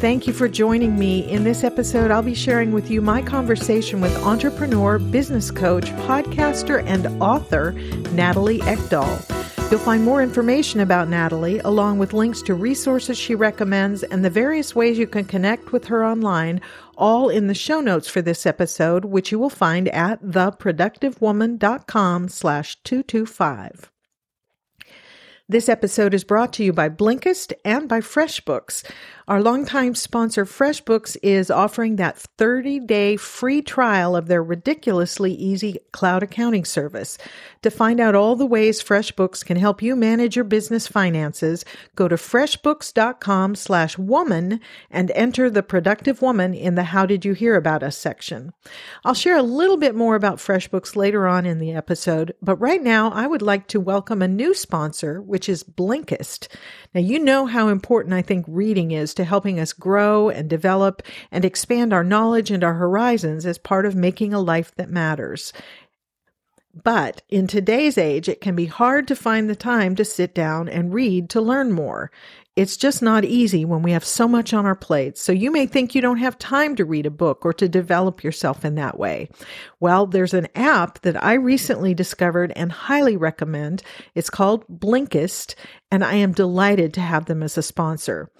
Thank you for joining me. In this episode, I'll be sharing with you my conversation with entrepreneur, business coach, podcaster, and author Natalie Eckdahl. You'll find more information about Natalie, along with links to resources she recommends and the various ways you can connect with her online, all in the show notes for this episode, which you will find at theproductivewoman.com slash 225. This episode is brought to you by Blinkist and by FreshBooks. Our longtime sponsor, FreshBooks, is offering that 30 day free trial of their ridiculously easy cloud accounting service. To find out all the ways FreshBooks can help you manage your business finances, go to freshbooks.com slash woman and enter the productive woman in the How Did You Hear About Us section. I'll share a little bit more about FreshBooks later on in the episode, but right now I would like to welcome a new sponsor, which is Blinkist. Now, you know how important I think reading is to helping us grow and develop and expand our knowledge and our horizons as part of making a life that matters. But in today's age, it can be hard to find the time to sit down and read to learn more. It's just not easy when we have so much on our plates. So you may think you don't have time to read a book or to develop yourself in that way. Well, there's an app that I recently discovered and highly recommend. It's called Blinkist, and I am delighted to have them as a sponsor.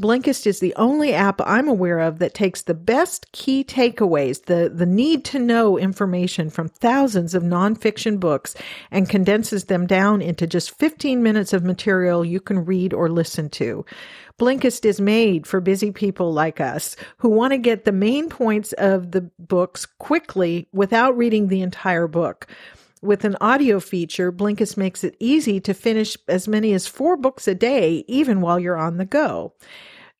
Blinkist is the only app I'm aware of that takes the best key takeaways, the, the need to know information from thousands of nonfiction books and condenses them down into just 15 minutes of material you can read or listen to. Blinkist is made for busy people like us who want to get the main points of the books quickly without reading the entire book. With an audio feature, Blinkist makes it easy to finish as many as four books a day, even while you're on the go.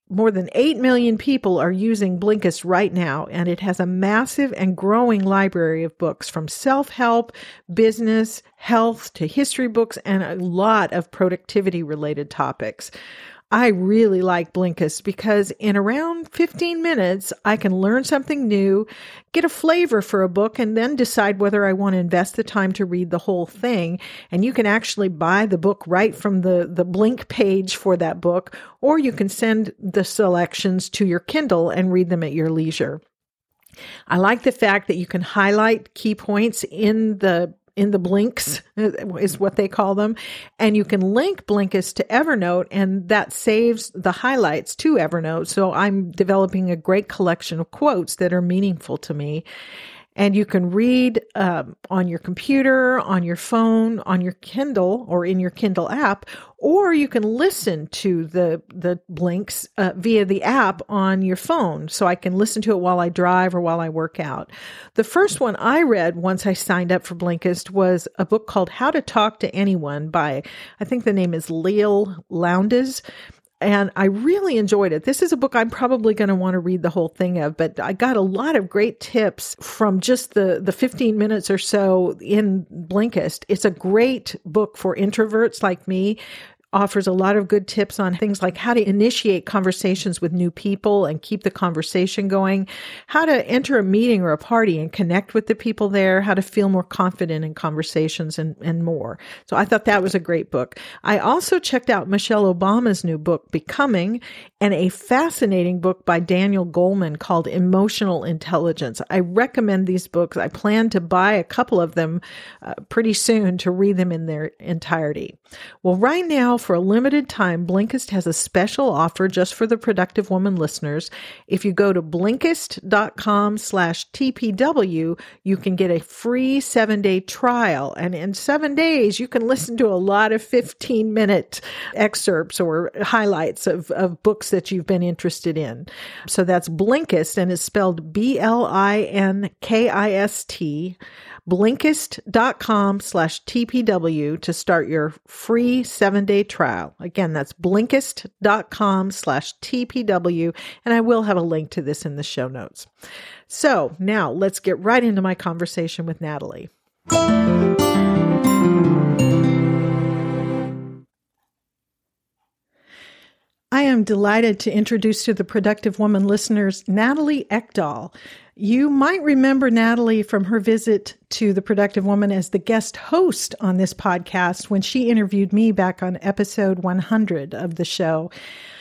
More than 8 million people are using Blinkist right now, and it has a massive and growing library of books from self help, business, health to history books, and a lot of productivity related topics. I really like Blinkist because in around 15 minutes, I can learn something new, get a flavor for a book, and then decide whether I want to invest the time to read the whole thing. And you can actually buy the book right from the, the Blink page for that book, or you can send the selections to your Kindle and read them at your leisure. I like the fact that you can highlight key points in the in the blinks uh, is what they call them. And you can link Blinkist to Evernote and that saves the highlights to Evernote. So I'm developing a great collection of quotes that are meaningful to me and you can read um, on your computer, on your phone, on your Kindle, or in your Kindle app, or you can listen to the the blinks uh, via the app on your phone. So I can listen to it while I drive or while I work out. The first one I read once I signed up for Blinkist was a book called How to Talk to Anyone by I think the name is Leil Lowndes and I really enjoyed it. This is a book I'm probably going to want to read the whole thing of, but I got a lot of great tips from just the, the 15 minutes or so in Blinkist. It's a great book for introverts like me offers a lot of good tips on things like how to initiate conversations with new people and keep the conversation going, how to enter a meeting or a party and connect with the people there, how to feel more confident in conversations and, and more. So I thought that was a great book. I also checked out Michelle Obama's new book, Becoming, and a fascinating book by Daniel Goleman called Emotional Intelligence. I recommend these books. I plan to buy a couple of them uh, pretty soon to read them in their entirety. Well, right now, for a limited time, Blinkist has a special offer just for the Productive Woman listeners. If you go to Blinkist.com slash TPW, you can get a free seven day trial. And in seven days, you can listen to a lot of 15 minute excerpts or highlights of, of books that you've been interested in. So that's Blinkist and it's spelled B L I N K I S T Blinkist.com slash TPW to start your free seven day trial. Again, that's Blinkist.com slash TPW. And I will have a link to this in the show notes. So now let's get right into my conversation with Natalie. I am delighted to introduce to the Productive Woman listeners Natalie Eckdahl. You might remember Natalie from her visit to The Productive Woman as the guest host on this podcast when she interviewed me back on episode 100 of the show.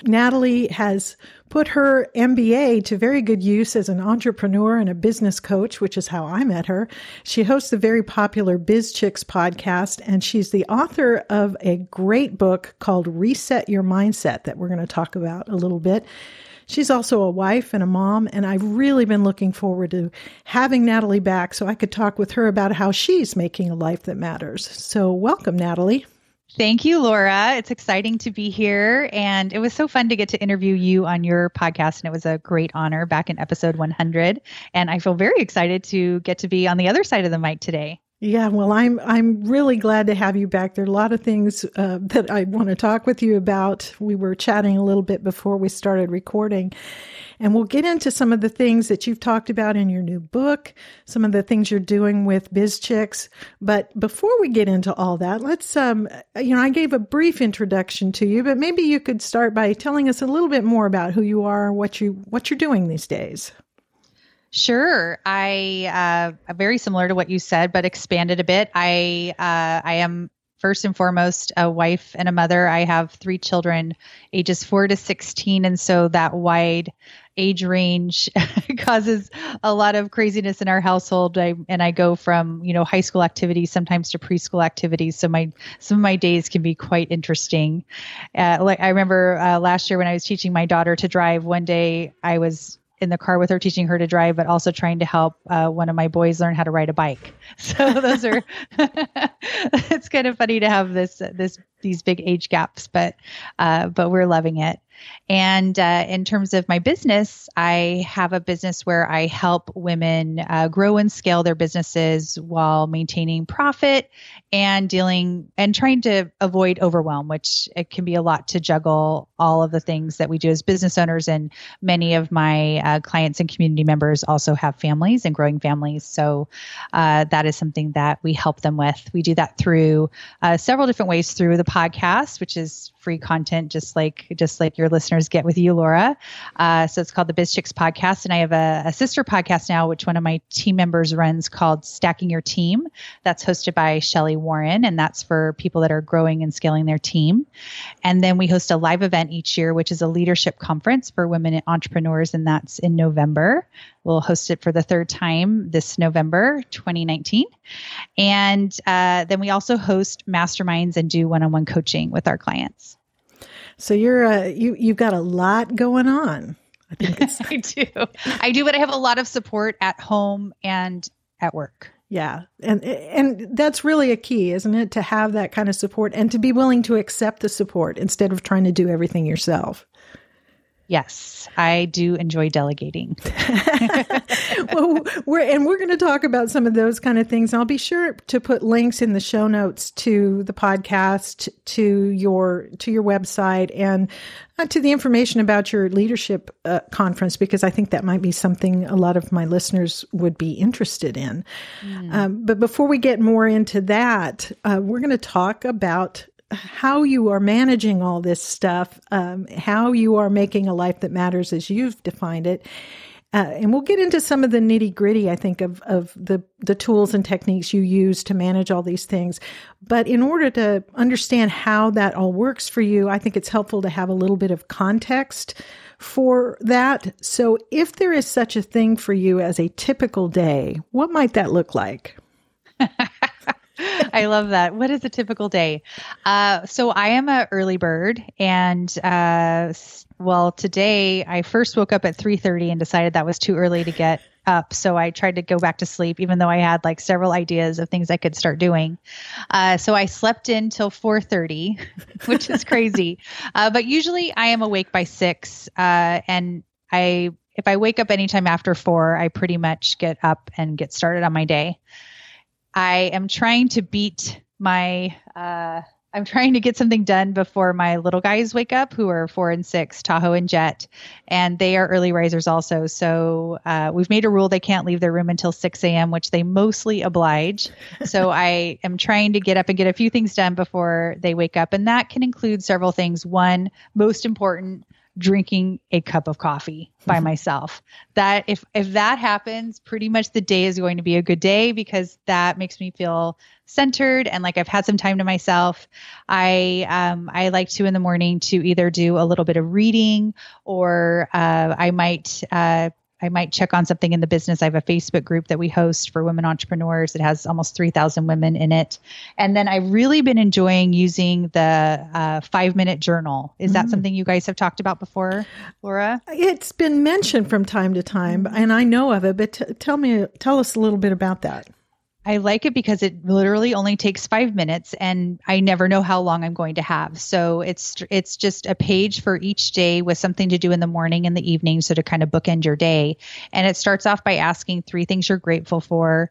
Natalie has put her MBA to very good use as an entrepreneur and a business coach, which is how I met her. She hosts the very popular Biz Chicks podcast, and she's the author of a great book called Reset Your Mindset that we're going to talk about a little bit. She's also a wife and a mom, and I've really been looking forward to having Natalie back so I could talk with her about how she's making a life that matters. So, welcome, Natalie. Thank you, Laura. It's exciting to be here. And it was so fun to get to interview you on your podcast. And it was a great honor back in episode 100. And I feel very excited to get to be on the other side of the mic today. Yeah, well, I'm I'm really glad to have you back. There are a lot of things uh, that I want to talk with you about. We were chatting a little bit before we started recording, and we'll get into some of the things that you've talked about in your new book, some of the things you're doing with Biz Chicks. But before we get into all that, let's um, you know, I gave a brief introduction to you, but maybe you could start by telling us a little bit more about who you are, what you what you're doing these days. Sure. I uh, very similar to what you said, but expanded a bit. I uh, I am first and foremost a wife and a mother. I have three children, ages four to sixteen, and so that wide age range causes a lot of craziness in our household. I, and I go from you know high school activities sometimes to preschool activities, so my some of my days can be quite interesting. Uh, like I remember uh, last year when I was teaching my daughter to drive. One day I was in the car with her, teaching her to drive, but also trying to help uh, one of my boys learn how to ride a bike. So those are. it's kind of funny to have this this these big age gaps, but uh, but we're loving it. And uh, in terms of my business, I have a business where I help women uh, grow and scale their businesses while maintaining profit and dealing and trying to avoid overwhelm, which it can be a lot to juggle all of the things that we do as business owners. And many of my uh, clients and community members also have families and growing families. So uh, that is something that we help them with. We do that through uh, several different ways through the podcast, which is free content, just like just like your listeners get with you, Laura. Uh, so it's called the Biz Chicks podcast, and I have a, a, sister podcast now, which one of my team members runs called Stacking Your Team. That's hosted by Shelly Warren, and that's for people that are growing and scaling their team. And then we host a live event each year, which is a leadership conference for women entrepreneurs, and that's in November. We'll host it for the third time this November 2019. And uh, then we also host masterminds and do one on one coaching with our clients. So you're uh, you you've got a lot going on. I think it's I do. I do, but I have a lot of support at home and at work. Yeah. And and that's really a key, isn't it, to have that kind of support and to be willing to accept the support instead of trying to do everything yourself. Yes, I do enjoy delegating. well, we're and we're going to talk about some of those kind of things. I'll be sure to put links in the show notes to the podcast, to your to your website, and uh, to the information about your leadership uh, conference because I think that might be something a lot of my listeners would be interested in. Mm. Um, but before we get more into that, uh, we're going to talk about how you are managing all this stuff, um, how you are making a life that matters as you've defined it. Uh, and we'll get into some of the nitty gritty, I think, of, of the, the tools and techniques you use to manage all these things. But in order to understand how that all works for you, I think it's helpful to have a little bit of context for that. So if there is such a thing for you as a typical day, what might that look like? I love that. What is a typical day? Uh, so I am a early bird, and uh, well, today I first woke up at three thirty and decided that was too early to get up. So I tried to go back to sleep, even though I had like several ideas of things I could start doing. Uh, so I slept in till four thirty, which is crazy. Uh, but usually I am awake by six, uh, and I if I wake up anytime after four, I pretty much get up and get started on my day. I am trying to beat my uh, I'm trying to get something done before my little guys wake up, who are four and six, Tahoe and Jet, and they are early risers also. So uh, we've made a rule they can't leave their room until 6 a.m., which they mostly oblige. so I am trying to get up and get a few things done before they wake up, and that can include several things. One, most important, drinking a cup of coffee by mm-hmm. myself. That if if that happens, pretty much the day is going to be a good day because that makes me feel centered and like I've had some time to myself. I um I like to in the morning to either do a little bit of reading or uh, I might uh, I might check on something in the business. I have a Facebook group that we host for women entrepreneurs. It has almost 3,000 women in it. And then I've really been enjoying using the uh, five minute journal. Is that mm. something you guys have talked about before, Laura? It's been mentioned from time to time, and I know of it, but t- tell me, tell us a little bit about that. I like it because it literally only takes five minutes, and I never know how long I'm going to have. So it's it's just a page for each day with something to do in the morning and the evening, so to kind of bookend your day. And it starts off by asking three things you're grateful for,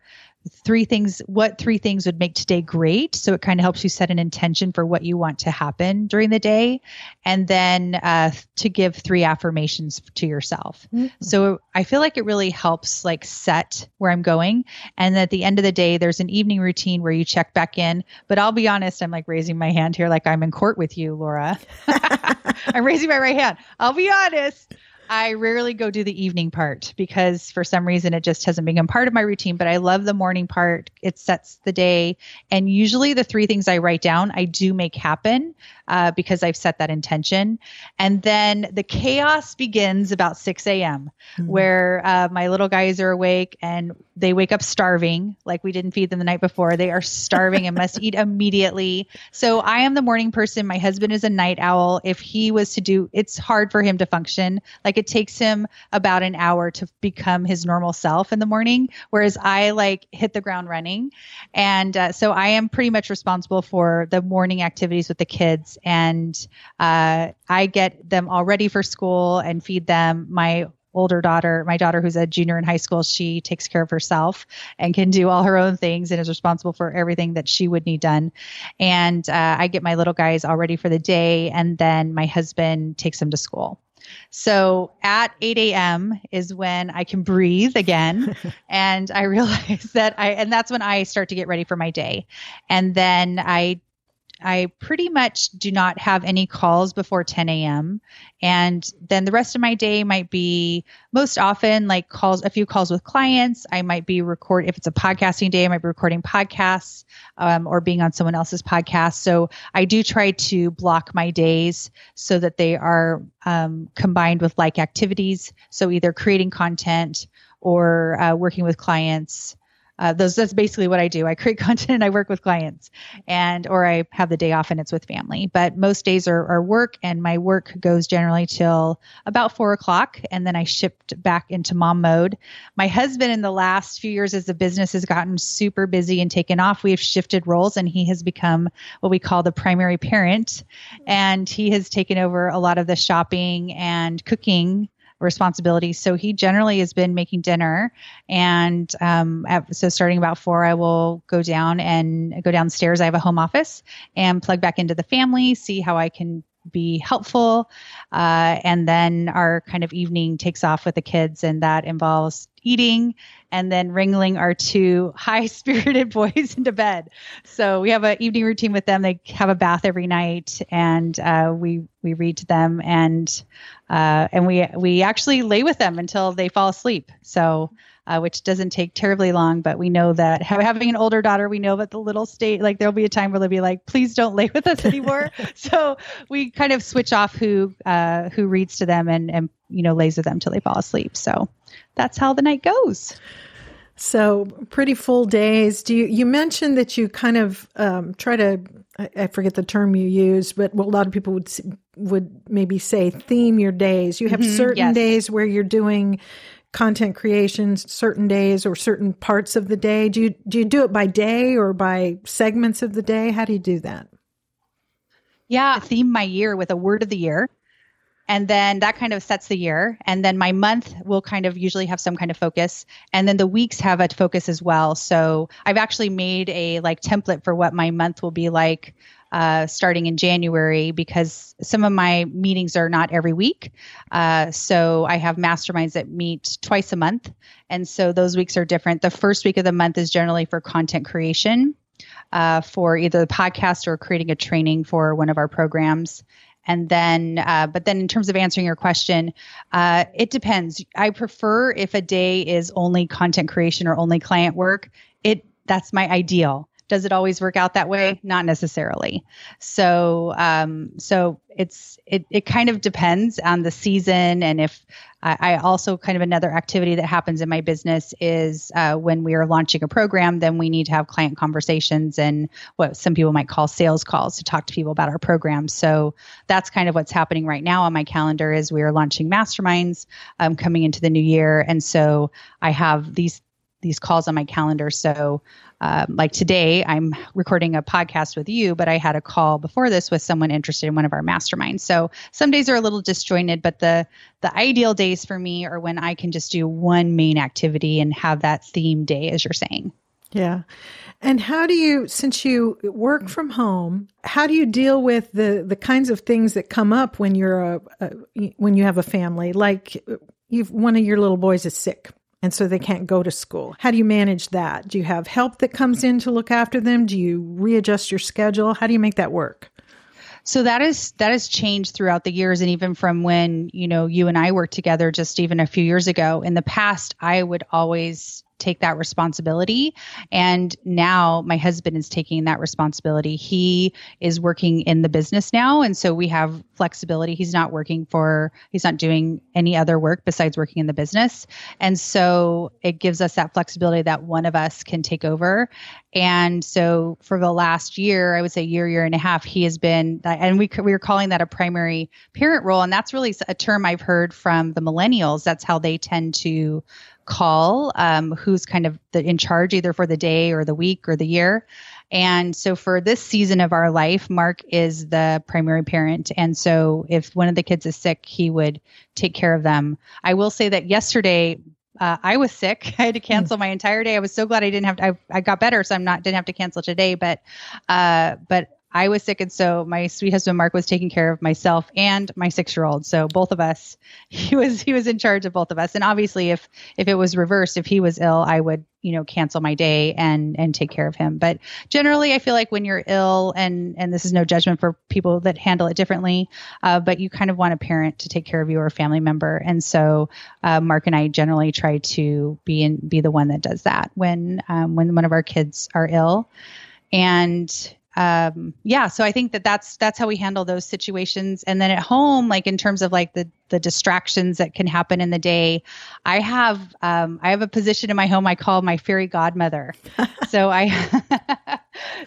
three things what three things would make today great. So it kind of helps you set an intention for what you want to happen during the day. And then uh, to give three affirmations to yourself. Mm-hmm. so i feel like it really helps like set where i'm going. And at the end of the day there's an evening routine where you check back in. But i'll be honest i'm like raising my hand here like i'm in court with you laura. I'm raising my right hand. I'll be honest I rarely go do the evening part because for some reason it just hasn't become part of my routine. But I love the morning part. It sets the day. And usually the three things I write down, I do make happen uh, because I've set that intention. And then the chaos begins about 6 a.m., mm-hmm. where uh, my little guys are awake and they wake up starving, like we didn't feed them the night before. They are starving and must eat immediately. So I am the morning person. My husband is a night owl. If he was to do, it's hard for him to function. Like it takes him about an hour to become his normal self in the morning, whereas I like hit the ground running. And uh, so I am pretty much responsible for the morning activities with the kids and uh, I get them all ready for school and feed them. My older daughter, my daughter who's a junior in high school, she takes care of herself and can do all her own things and is responsible for everything that she would need done. And uh, I get my little guys all ready for the day, and then my husband takes them to school. So at 8 a.m. is when I can breathe again. and I realize that I, and that's when I start to get ready for my day. And then I I pretty much do not have any calls before 10 a.m. And then the rest of my day might be most often like calls, a few calls with clients. I might be record if it's a podcasting day, I might be recording podcasts um, or being on someone else's podcast. So I do try to block my days so that they are um, combined with like activities. So either creating content or uh, working with clients uh, those that's basically what I do. I create content and I work with clients, and or I have the day off and it's with family. But most days are, are work, and my work goes generally till about four o'clock, and then I shift back into mom mode. My husband, in the last few years, as the business has gotten super busy and taken off, we have shifted roles, and he has become what we call the primary parent, and he has taken over a lot of the shopping and cooking responsibilities. So he generally has been making dinner. And um, at, so starting about four, I will go down and go downstairs. I have a home office and plug back into the family, see how I can be helpful. Uh, and then our kind of evening takes off with the kids, and that involves eating and then wrangling our two high spirited boys into bed. So we have an evening routine with them. They have a bath every night, and uh, we we read to them, and uh, and we we actually lay with them until they fall asleep. So. Uh, which doesn't take terribly long, but we know that having an older daughter, we know that the little state, like there'll be a time where they'll be like, please don't lay with us anymore. so we kind of switch off who uh, who reads to them and and you know lays with them till they fall asleep. So that's how the night goes. So pretty full days. Do you you mentioned that you kind of um, try to I, I, forget the term you use, but what a lot of people would would maybe say theme your days. You have mm-hmm, certain yes. days where you're doing content creations, certain days or certain parts of the day. Do you do you do it by day or by segments of the day? How do you do that? Yeah, I theme my year with a word of the year and then that kind of sets the year and then my month will kind of usually have some kind of focus and then the weeks have a focus as well so i've actually made a like template for what my month will be like uh, starting in January because some of my meetings are not every week. Uh, so I have masterminds that meet twice a month. And so those weeks are different. The first week of the month is generally for content creation uh, for either the podcast or creating a training for one of our programs and then uh, but then in terms of answering your question uh, it depends i prefer if a day is only content creation or only client work it that's my ideal does it always work out that way? Not necessarily. So um, so it's it, it kind of depends on the season. And if I, I also kind of another activity that happens in my business is uh, when we are launching a program, then we need to have client conversations and what some people might call sales calls to talk to people about our program. So that's kind of what's happening right now on my calendar is we are launching masterminds um, coming into the new year, and so I have these these calls on my calendar. So um, like today, I'm recording a podcast with you, but I had a call before this with someone interested in one of our masterminds. So some days are a little disjointed, but the the ideal days for me are when I can just do one main activity and have that theme day, as you're saying. Yeah. And how do you, since you work from home, how do you deal with the the kinds of things that come up when you're a, a when you have a family? Like, you've one of your little boys is sick and so they can't go to school. How do you manage that? Do you have help that comes in to look after them? Do you readjust your schedule? How do you make that work? So that is that has changed throughout the years and even from when, you know, you and I worked together just even a few years ago. In the past, I would always take that responsibility. And now my husband is taking that responsibility. He is working in the business now. And so we have flexibility. He's not working for, he's not doing any other work besides working in the business. And so it gives us that flexibility that one of us can take over. And so for the last year, I would say year, year and a half, he has been, and we, we were calling that a primary parent role. And that's really a term I've heard from the millennials. That's how they tend to call um, who's kind of the, in charge either for the day or the week or the year. And so for this season of our life, Mark is the primary parent. And so if one of the kids is sick, he would take care of them. I will say that yesterday, uh, I was sick. I had to cancel my entire day. I was so glad I didn't have to, I, I got better, so I'm not didn't have to cancel today. But uh, but I was sick, and so my sweet husband Mark was taking care of myself and my six year old. So both of us, he was he was in charge of both of us. And obviously, if if it was reversed, if he was ill, I would you know cancel my day and and take care of him. But generally, I feel like when you're ill, and and this is no judgment for people that handle it differently, uh, but you kind of want a parent to take care of you or a family member. And so uh, Mark and I generally try to be in be the one that does that when um, when one of our kids are ill. And um, yeah, so I think that that's that's how we handle those situations. And then at home, like in terms of like the the distractions that can happen in the day, I have um, I have a position in my home I call my fairy godmother. so I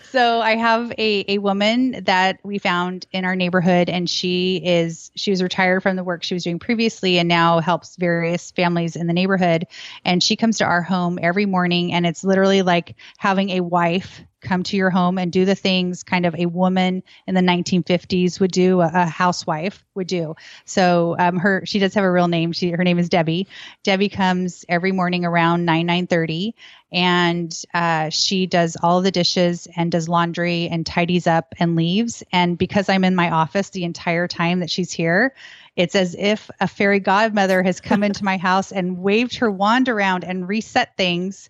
so I have a a woman that we found in our neighborhood, and she is she was retired from the work she was doing previously, and now helps various families in the neighborhood. And she comes to our home every morning, and it's literally like having a wife come to your home and do the things kind of a woman in the 1950s would do, a, housewife would do. So um, her she does have a real name. She her name is Debbie. Debbie comes every morning around nine nine thirty, and uh, she does all the dishes and does laundry and tidies up and leaves. And because I'm in my office the entire time that she's here, it's as if a fairy godmother has come into my house and waved her wand around and reset things.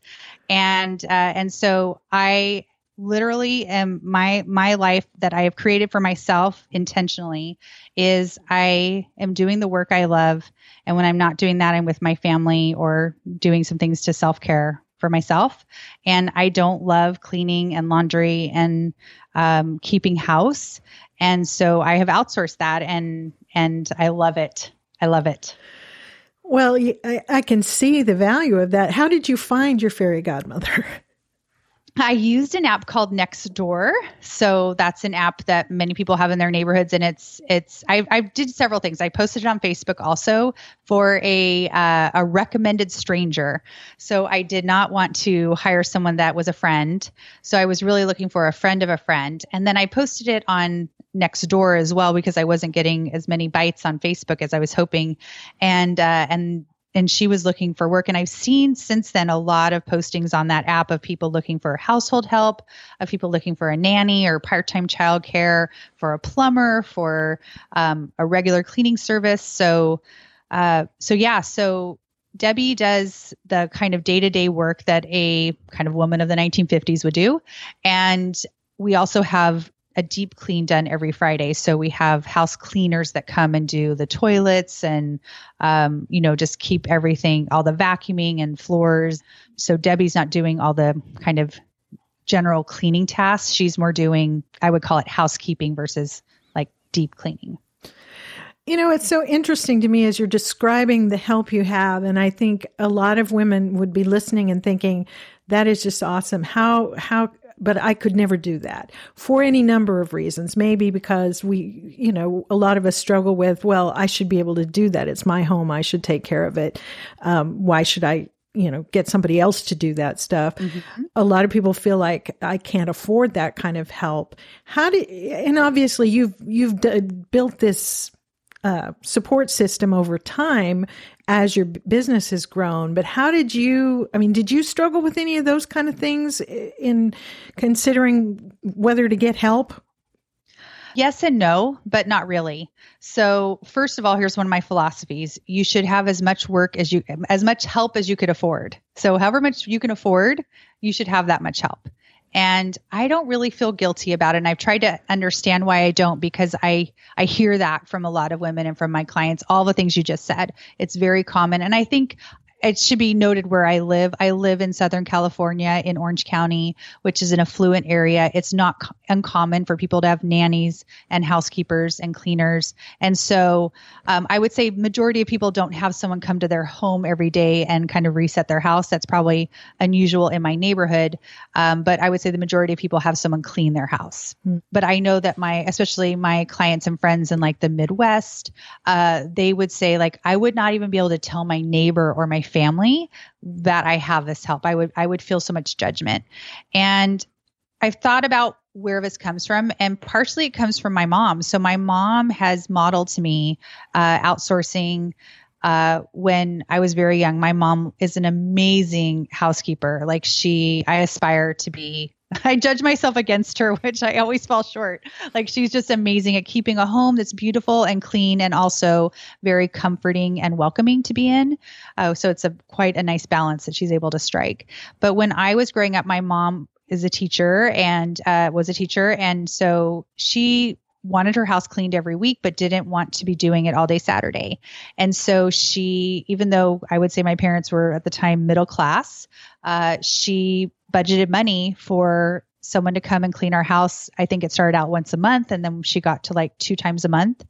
And uh, and so I literally am my my life that I have created for myself intentionally is I am doing the work I love. And when I'm not doing that I'm with my family or doing some things to self-care for myself. And I don't love cleaning and laundry and um, keeping house. And so I have outsourced that and and I love it. I love it. Well I, I can see the value of that. How did you find your fairy godmother I used an app called Nextdoor. So that's an app that many people have in their neighborhoods, and it's it's I, I did several things. I posted it on Facebook also for a uh, a recommended stranger. So I did not want to hire someone that was a friend. So I was really looking for a friend of a friend, and then I posted it on Nextdoor as well because I wasn't getting as many bites on Facebook as I was hoping, and uh, and and she was looking for work. And i've seen since then a lot of postings on that app of people looking for household help of people looking for a nanny or part-time childcare for a plumber for um, a regular cleaning service. So uh, so yeah so debbie does the kind of day-to-day work that a kind of woman of the 1950s would do. And we also have a deep clean done every Friday. So we have house cleaners that come and do the toilets and, um, you know, just keep everything, all the vacuuming and floors. So Debbie's not doing all the kind of general cleaning tasks. She's more doing, I would call it housekeeping versus like deep cleaning. You know, it's so interesting to me as you're describing the help you have. And I think a lot of women would be listening and thinking, that is just awesome. How, how but I could never do that for any number of reasons. Maybe because we, you know, a lot of us struggle with, well, I should be able to do that. It's my home. I should take care of it. Um, why should I, you know, get somebody else to do that stuff? Mm-hmm. A lot of people feel like I can't afford that kind of help. How do, and obviously you've, you've d- built this uh, support system over time as your business has grown. But how did you, I mean, did you struggle with any of those kind of things in considering whether to get help? Yes and no, but not really. So, first of all, here's one of my philosophies. You should have as much work as you as much help as you could afford. So, however much you can afford, you should have that much help. And I don't really feel guilty about it. And I've tried to understand why I don't because I I hear that from a lot of women and from my clients, all the things you just said. It's very common. And I think it should be noted where I live. I live in Southern California in Orange County, which is an affluent area. It's not co- uncommon for people to have nannies and housekeepers and cleaners. And so um, I would say majority of people don't have someone come to their home every day and kind of reset their house. That's probably unusual in my neighborhood. Um, but I would say the majority of people have someone clean their house. Mm. But I know that my, especially my clients and friends in like the Midwest, uh, they would say like, I would not even be able to tell my neighbor or my family that I have this help. I would I would feel so much judgment. And I've thought about where this comes from and partially it comes from my mom. So my mom has modeled to me uh, outsourcing uh, when I was very young. My mom is an amazing housekeeper. Like she, I aspire to be I judge myself against her, which I always fall short. Like she's just amazing at keeping a home that's beautiful and clean and also very comforting and welcoming to be in. Uh, so it's a quite a nice balance that she's able to strike. But when I was growing up, my mom is a teacher and uh, was a teacher, and so she wanted her house cleaned every week but didn't want to be doing it all day Saturday. And so she, even though I would say my parents were at the time middle class, uh, she budgeted money for someone to come and clean our house. I think it started out once a month and then she got to like two times a month.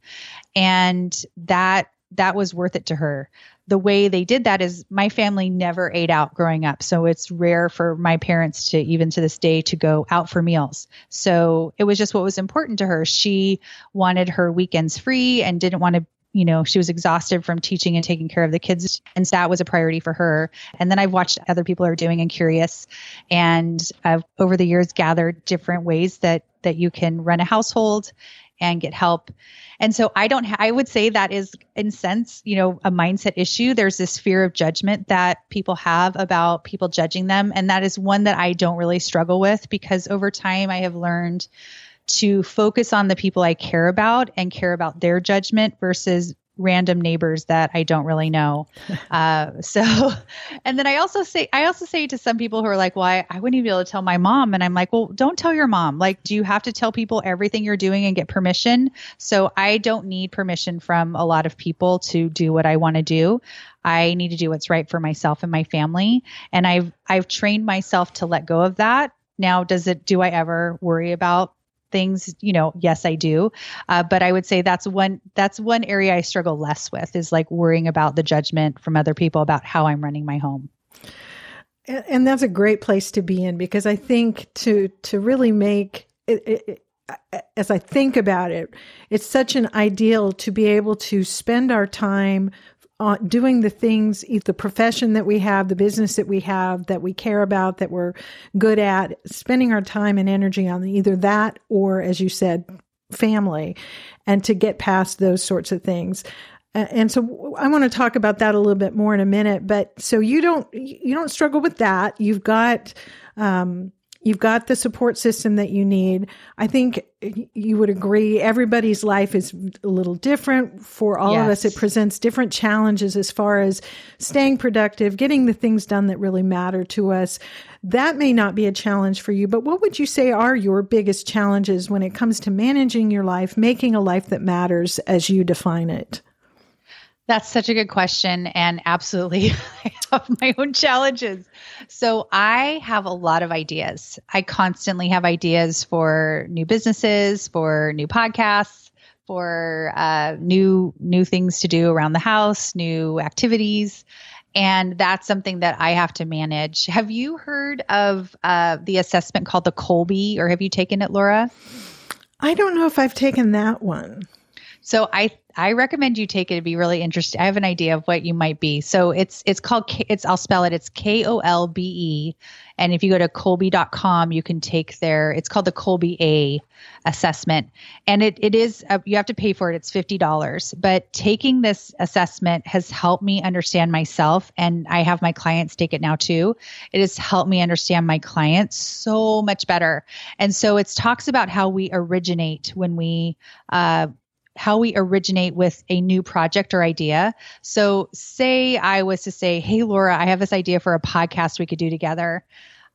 And that that was worth it to her. The way they did that is my family never ate out growing up. So it's rare for my parents to even to this day to go out for meals. So it was just what was important to her. She wanted her weekends free and didn't want to you know, she was exhausted from teaching and taking care of the kids. And that was a priority for her. And then I've watched other people are doing and curious. And I've over the years gathered different ways that that you can run a household and get help. And so I don't ha- I would say that is in sense, you know, a mindset issue. There's this fear of judgment that people have about people judging them. And that is one that I don't really struggle with because over time I have learned to focus on the people I care about and care about their judgment versus random neighbors that I don't really know. Uh, so, and then I also say, I also say to some people who are like, well, I, I wouldn't even be able to tell my mom. And I'm like, well, don't tell your mom. Like, do you have to tell people everything you're doing and get permission? So I don't need permission from a lot of people to do what I want to do. I need to do what's right for myself and my family. And I've, I've trained myself to let go of that. Now, does it, do I ever worry about things you know yes i do. Uh, but i would say that's one that's one area i struggle less with is like worrying about the judgment from other people about how i'm running my home. And, and that's a great place to be in because i think to to really make it, it, as I think about it, it's such an ideal to be able to spend our time uh, doing the things, the profession that we have, the business that we have, that we care about, that we're good at, spending our time and energy on either that or, as you said, family and to get past those sorts of things. And so I want to talk about that a little bit more in a minute. But so you don't you don't struggle with that. You've got um, You've got the support system that you need. I think you would agree everybody's life is a little different for all yes. of us. It presents different challenges as far as staying productive, getting the things done that really matter to us. That may not be a challenge for you, but what would you say are your biggest challenges when it comes to managing your life, making a life that matters as you define it? That's such a good question. And absolutely, I have my own challenges. So I have a lot of ideas. I constantly have ideas for new businesses, for new podcasts, for uh, new new things to do around the house, new activities. And that's something that I have to manage. Have you heard of uh, the assessment called the Kolbe, or have you taken it, Laura? I don't know if I've taken that one. So I I recommend you take it It'd be really interesting. I have an idea of what you might be. So it's it's called it's I'll spell it. It's K O L B E. And if you go to kolbe.com, you can take their it's called the Kolbe A assessment. And it it is uh, you have to pay for it. It's $50. But taking this assessment has helped me understand myself and I have my clients take it now too. It has helped me understand my clients so much better. And so it talks about how we originate when we uh, how we originate with a new project or idea. So, say I was to say, Hey, Laura, I have this idea for a podcast we could do together.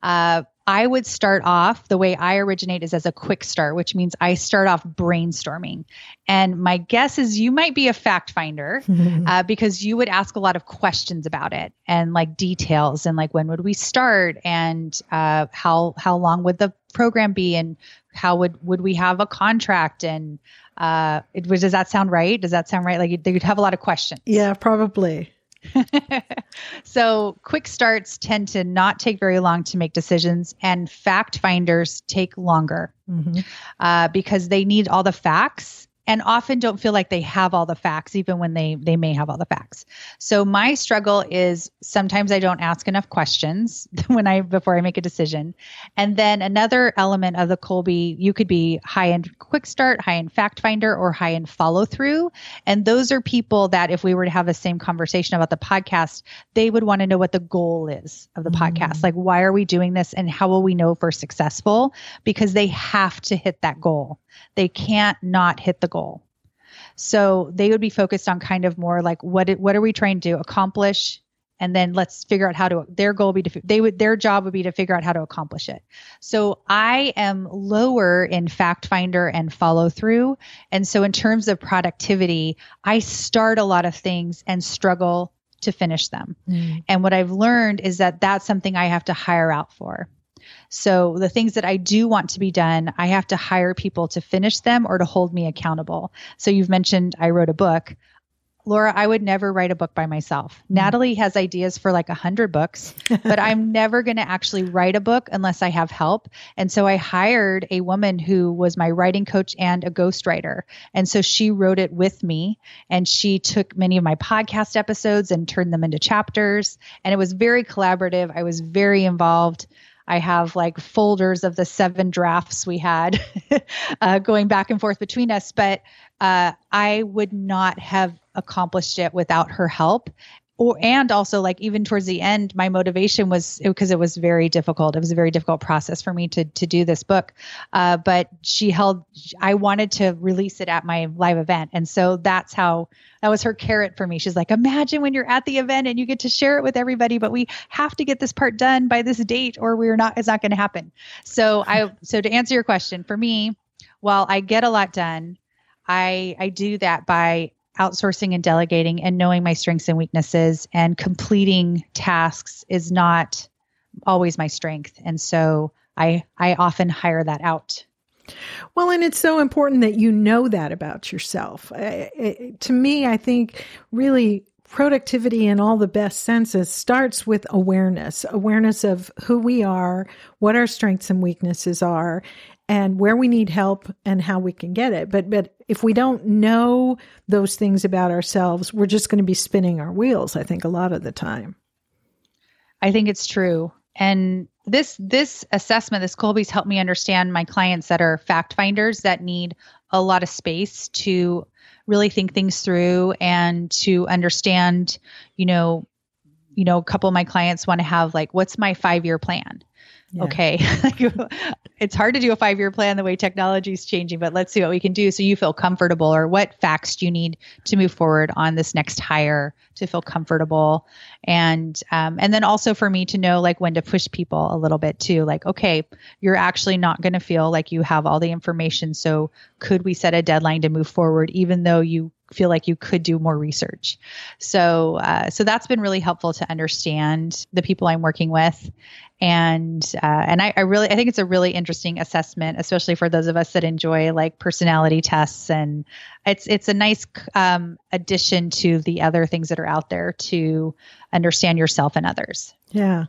Uh, I would start off the way I originate is as a quick start, which means I start off brainstorming. And my guess is you might be a fact finder uh, because you would ask a lot of questions about it and like details and like when would we start and uh, how how long would the program be and how would would we have a contract and uh, it was, does that sound right? Does that sound right? Like you'd, have a lot of questions. Yeah, probably. so quick starts tend to not take very long to make decisions and fact finders take longer mm-hmm. uh, because they need all the facts and often don't feel like they have all the facts even when they they may have all the facts. So my struggle is sometimes i don't ask enough questions when i before i make a decision. And then another element of the Kolbe you could be high end quick start high end fact finder or high end follow through. And those are people that if we were to have the same conversation about the podcast they would want to know what the goal is of the mm-hmm. podcast. Like why are we doing this and how will we know if we're successful? Because they have to hit that goal they can't not hit the goal. So they would be focused on kind of more like what what are we trying to accomplish? And then let's figure out how to their goal would be to they would their job would be to figure out how to accomplish it. So i am lower in fact finder and follow through. And so in terms of productivity i start a lot of things and struggle to finish them. Mm. and what i've learned is that that's something i have to hire out for so the things that I do want to be done, I have to hire people to finish them or to hold me accountable. So you've mentioned I wrote a book. Laura, I would never write a book by myself. Mm. Natalie has ideas for like a hundred books, but I'm never going to actually write a book unless I have help. And so I hired a woman who was my writing coach and a ghostwriter. And so she wrote it with me and she took many of my podcast episodes and turned them into chapters. And it was very collaborative. I was very involved. I have like folders of the seven drafts we had uh, going back and forth between us. But uh, I would not have accomplished it without her help or and also like even towards the end my motivation was because it was very difficult. It was a very difficult process for me to to do this book. Uh, but she held i wanted to release it at my live event. And so that's how that was her carrot for me. She's like imagine when you're at the event and you get to share it with everybody but we have to get this part done by this date or we're not it's not going to happen. So i so to answer your question for me while i get a lot done i i do that by outsourcing and delegating and knowing my strengths and weaknesses and completing tasks is not always my strength and so i i often hire that out well, and it's so important that you know that about yourself. to me, I think really productivity in all the best senses starts with awareness awareness of who we are, what our strengths and weaknesses are, and where we need help and how we can get it. But but if we don't know those things about ourselves, we're just going to be spinning our wheels, I think a lot of the time. I think it's true. And this this assessment, this Kolbe's helped me understand my clients that are fact finders that need a lot of space to really think things through and to understand, you know, you know, a couple of my clients want to have like, what's my five year plan? Yeah. Okay. it's hard to do a five year plan the way technology is changing, but let's see what we can do so you feel comfortable or what facts do you need to move forward on this next hire to feel comfortable. And, um, and then also for me to know like when to push people a little bit too, like, okay, you're actually not going to feel like you have all the information. So could we set a deadline to move forward, even though you feel like you could do more research. So, uh, so that's been really helpful to understand the people I'm working with, and uh, and I, I, really I think it's a really interesting assessment, especially for those of us that enjoy like personality tests, and it's it's a nice um, addition to the other things that are out there to understand yourself and others. Yeah.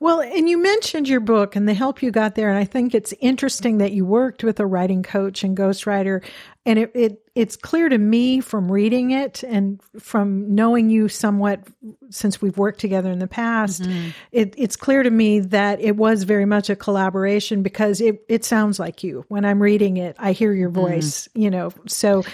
Well, and you mentioned your book and the help you got there. And I think it's interesting that you worked with a writing coach and ghostwriter. And it, it it's clear to me from reading it and from knowing you somewhat since we've worked together in the past, mm-hmm. it, it's clear to me that it was very much a collaboration because it, it sounds like you. When I'm reading it, I hear your mm-hmm. voice, mm-hmm. you know. So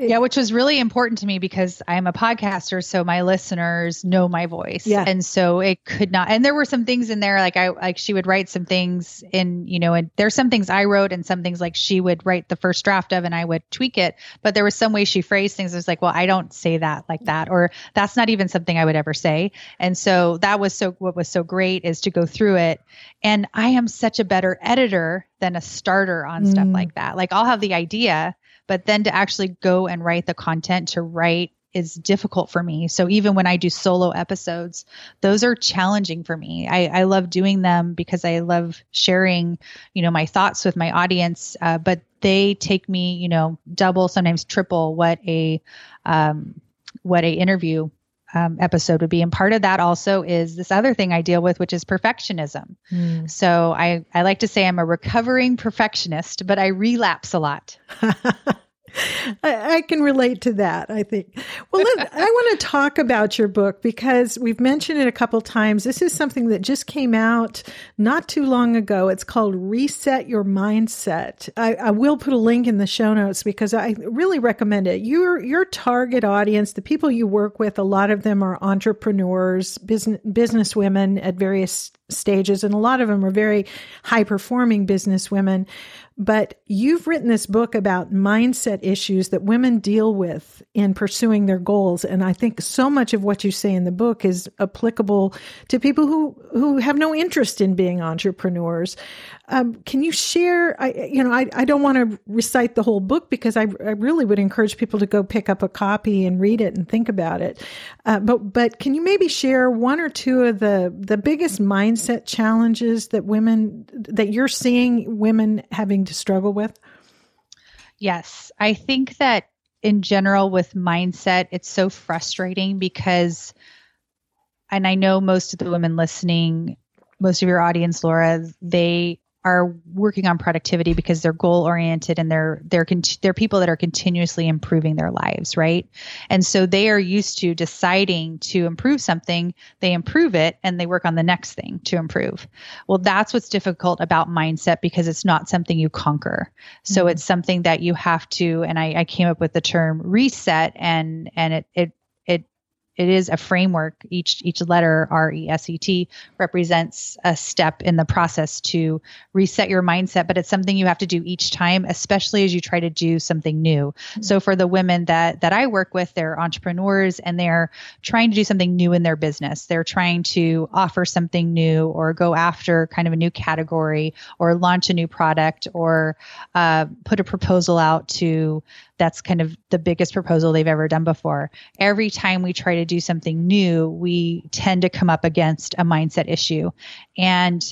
yeah, which was really important to me because I'm a podcaster, so my listeners know my voice. Yeah. And so it could not and there were some things in there like I like she would write some things in, you know, and there's some things I wrote and some things like she would write the first draft of and I would tweak it. But there was some way she phrased things. It was like, well, I don't say that like that, or that's not even something I would ever say. And so that was so what was so great is to go through it. And I am such a better editor than a starter on mm. stuff like that. Like I'll have the idea but then to actually go and write the content to write is difficult for me. So even when I do solo episodes, those are challenging for me. I, I love doing them because I love sharing, you know, my thoughts with my audience. Uh, but they take me, you know, double, sometimes triple what a um, what a interview um, episode would be. And part of that also is this other thing I deal with, which is perfectionism. Mm. So I, I like to say I'm a recovering perfectionist, but I relapse a lot. I, I, can relate to that, I think. Well, let, I want to talk about your book because we've mentioned it a couple times. This is something that just came out not too long ago. It's called Reset Your Mindset. I, I will put a link in the show notes because I really recommend it. Your your target audience, the people you work with, a lot of them are entrepreneurs, business business women at various stages, and a lot of them are very high performing business women. But you've written this book about mindset issues that women deal with in pursuing their goals. And I think so much of what you say in the book is applicable to people who, who have no interest in being entrepreneurs. Um, can you share? I, you know, I, I don't want to recite the whole book because I, I really would encourage people to go pick up a copy and read it and think about it. Uh, but but can you maybe share one or two of the the biggest mindset challenges that women that you're seeing women having to struggle with? Yes, I think that in general with mindset, it's so frustrating because, and I know most of the women listening most of your audience, Laura, they are working on productivity because they're goal oriented and they're they're they're people that are continuously improving their lives, right? And so they are used to deciding to improve something, they improve it and they work on the next thing to improve. Well, that's what's difficult about mindset because it's not something you conquer. So mm-hmm. it's something that you have to and I, I came up with the term reset and and it it it is a framework. Each each letter R E S E T represents a step in the process to reset your mindset, but it's something you have to do each time, especially as you try to do something new. Mm-hmm. So for the women that that I work with, they're entrepreneurs and they're trying to do something new in their business. They're trying to offer something new or go after kind of a new category or launch a new product or uh, put a proposal out to that's kind of the biggest proposal they've ever done before. Every time we try to do something new, we tend to come up against a mindset issue. And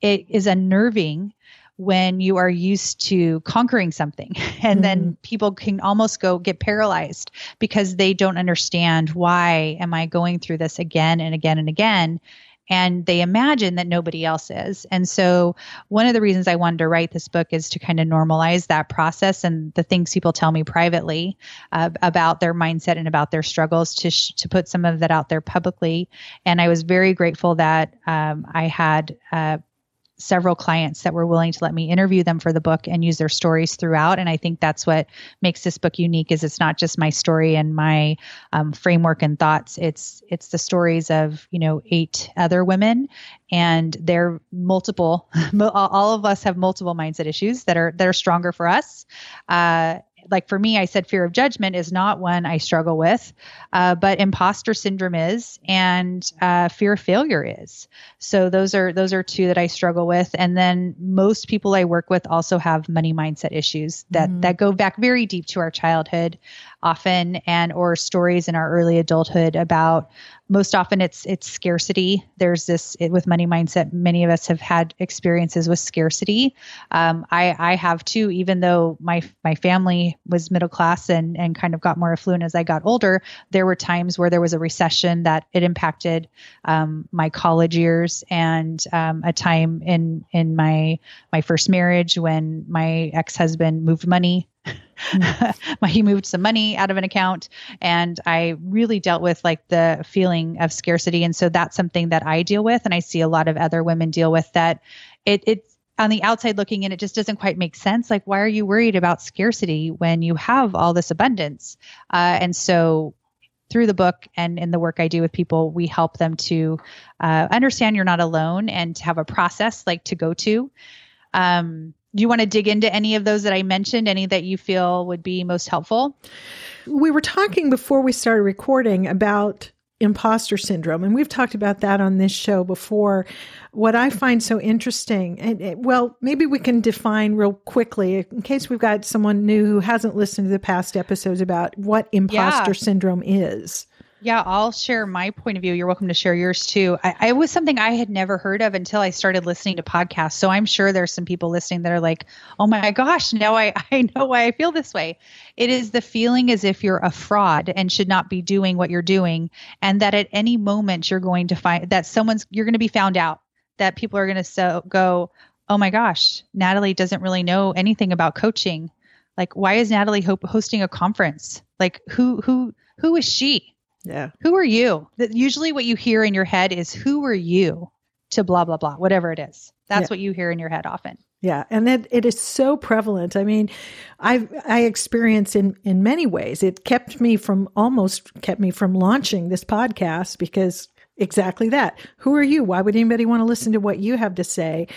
it is unnerving when you are used to conquering something and mm-hmm. then people can almost go get paralyzed because they don't understand why am i going through this again and again and again and they imagine that nobody else is. And so, one of the reasons I wanted to write this book is to kind of normalize that process and the things people tell me privately uh, about their mindset and about their struggles to sh- to put some of that out there publicly. And I was very grateful that um, I had. Uh, several clients that were willing to let me interview them for the book and use their stories throughout. And i think that's what makes this book unique is it's not just my story and my um, framework and thoughts. It's it's the stories of you know eight other women and they're multiple all of us have multiple mindset issues that are that are stronger for us. Uh, like for me, I said fear of judgment is not one I struggle with, uh, but imposter syndrome is, and uh, fear of failure is. So those are those are two that I struggle with. And then most people I work with also have money mindset issues that mm-hmm. that go back very deep to our childhood, often, and or stories in our early adulthood about most often it's it's scarcity. There's this it, with money mindset many of us have had experiences with scarcity. Um, i i have too even though my my family was middle class and and kind of got more affluent as i got older there were times where there was a recession that it impacted um, my college years and um, a time in in my my first marriage when my ex-husband moved money mm. he moved some money out of an account and i really dealt with like the feeling of scarcity and so that's something that i deal with and i see a lot of other women deal with that it it's on the outside looking in it just doesn't quite make sense like why are you worried about scarcity when you have all this abundance uh, and so through the book and in the work I do with people, we help them to uh, understand you're not alone and to have a process like to go to. Um, do you want to dig into any of those that I mentioned? Any that you feel would be most helpful? We were talking before we started recording about imposter syndrome, and we've talked about that on this show before. What I find so interesting, and it, well, maybe we can define real quickly in case we've got someone new who hasn't listened to the past episodes about what imposter yeah. syndrome is. Yeah, I'll share my point of view. You're welcome to share yours too. I, I, was something I had never heard of until I started listening to podcasts. So I'm sure there's some people listening that are like, oh my gosh, now I, I know why I feel this way. It is the feeling as if you're a fraud and should not be doing what you're doing. And that at any moment you're going to find that someone's, you're going to be found out, that people are going to so, go, oh my gosh, Natalie doesn't really know anything about coaching. Like, why is Natalie ho- hosting a conference? Like, who, who, who is she? Yeah. Who are you? That usually what you hear in your head is who are you to blah blah blah, whatever it is. That's yeah. what you hear in your head often. Yeah, and that it is so prevalent. I mean, I I experienced in in many ways. It kept me from almost kept me from launching this podcast because exactly that. Who are you? Why would anybody want to listen to what you have to say?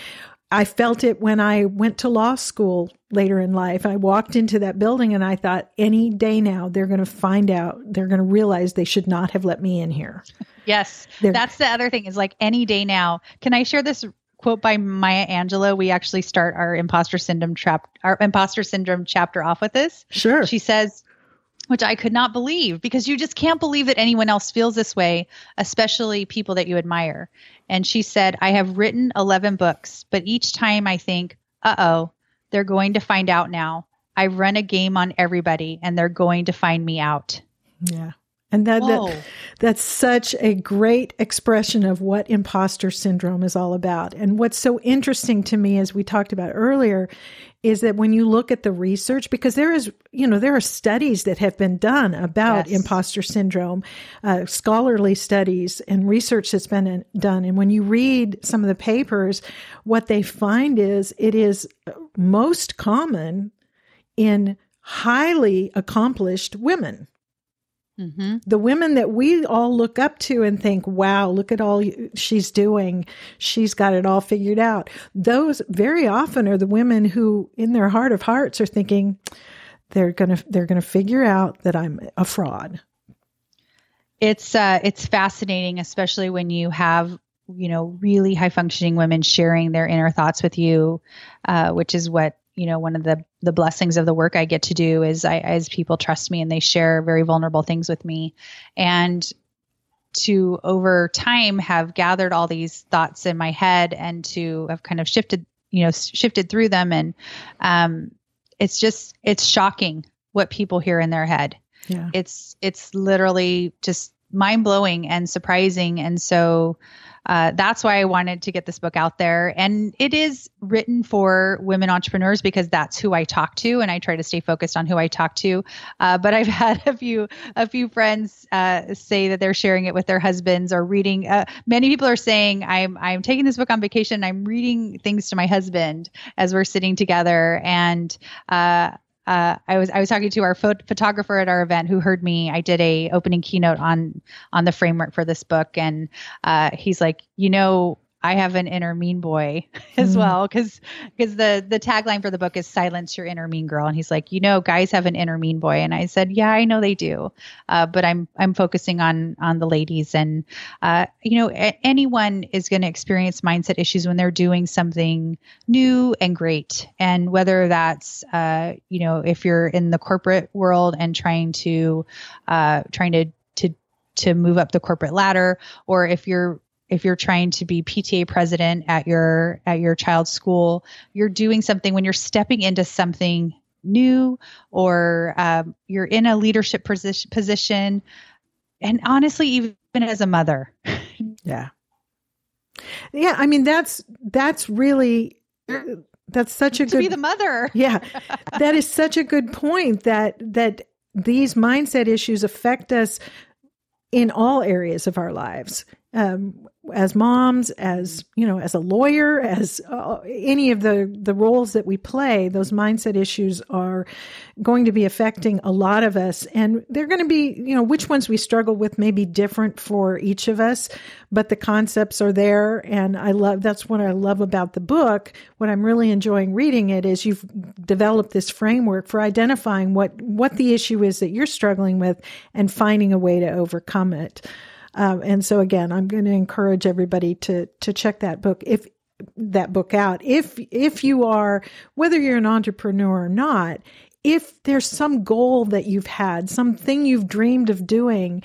I felt it when I went to law school later in life. I walked into that building and I thought, any day now, they're going to find out, they're going to realize they should not have let me in here. Yes. They're, that's the other thing is like any day now. Can I share this quote by Maya Angelou? We actually start our imposter syndrome trap, our imposter syndrome chapter off with this. Sure. She says, which I could not believe because you just can't believe that anyone else feels this way, especially people that you admire. And she said, I have written 11 books, but each time I think, uh oh, they're going to find out now. I run a game on everybody and they're going to find me out. Yeah. And that, that that's such a great expression of what imposter syndrome is all about. And what's so interesting to me, as we talked about earlier, is that when you look at the research, because there is, you know, there are studies that have been done about yes. imposter syndrome, uh, scholarly studies and research that's been done. And when you read some of the papers, what they find is it is most common in highly accomplished women Mm-hmm. The women that we all look up to and think, wow, look at all she's doing. She's got it all figured out. Those very often are the women who, in their heart of hearts, are thinking they're going to, they're going to figure out that I'm a fraud. It's, uh, it's fascinating, especially when you have, you know, really high functioning women sharing their inner thoughts with you, uh, which is what you know one of the the blessings of the work I get to do is I as people trust me and they share very vulnerable things with me. And to over time have gathered all these thoughts in my head and to have kind of shifted you know shifted through them. And um it's just it's shocking what people hear in their head. Yeah. It's it's literally just mind blowing and surprising. And so uh, that's why I wanted to get this book out there. And it is written for women entrepreneurs because that's who I talk to, and I try to stay focused on who I talk to. Uh, but I've had a few a few friends uh, say that they're sharing it with their husbands or reading. Uh, many people are saying I'm I'm taking this book on vacation. I'm reading things to my husband as we're sitting together, and uh, I was I was talking to our photographer at our event who heard me. I did a opening keynote on on the framework for this book, and uh, he's like, you know, I have an inner mean boy as mm. well because because the the tagline for the book is silence your inner mean girl. And he's like you know guys have an inner mean boy. And I said yeah I know they do uh, but I'm I'm focusing on on the ladies. And uh, you know a- anyone is going to experience mindset issues when they're doing something new and great. And whether that's uh, you know if you're in the corporate world and trying to uh, trying to to to move up the corporate ladder or if you're if you're trying to be PTA president at your at your child's school, you're doing something when you're stepping into something new or um, you're in a leadership position position and honestly even as a mother. Yeah. Yeah i mean that's that's really that's such a good to good be the mother. Yeah. That is such a good point that that these mindset issues affect us in all areas of our lives. Um, as moms, as you know, as a lawyer, as uh, any of the the roles that we play, those mindset issues are going to be affecting a lot of us, and they're going to be, you know, which ones we struggle with may be different for each of us, but the concepts are there, and I love that's what I love about the book. What I'm really enjoying reading it is you've developed this framework for identifying what what the issue is that you're struggling with and finding a way to overcome it. Um, and so again, I'm going to encourage everybody to to check that book if that book out. If if you are whether you're an entrepreneur or not, if there's some goal that you've had, something you've dreamed of doing,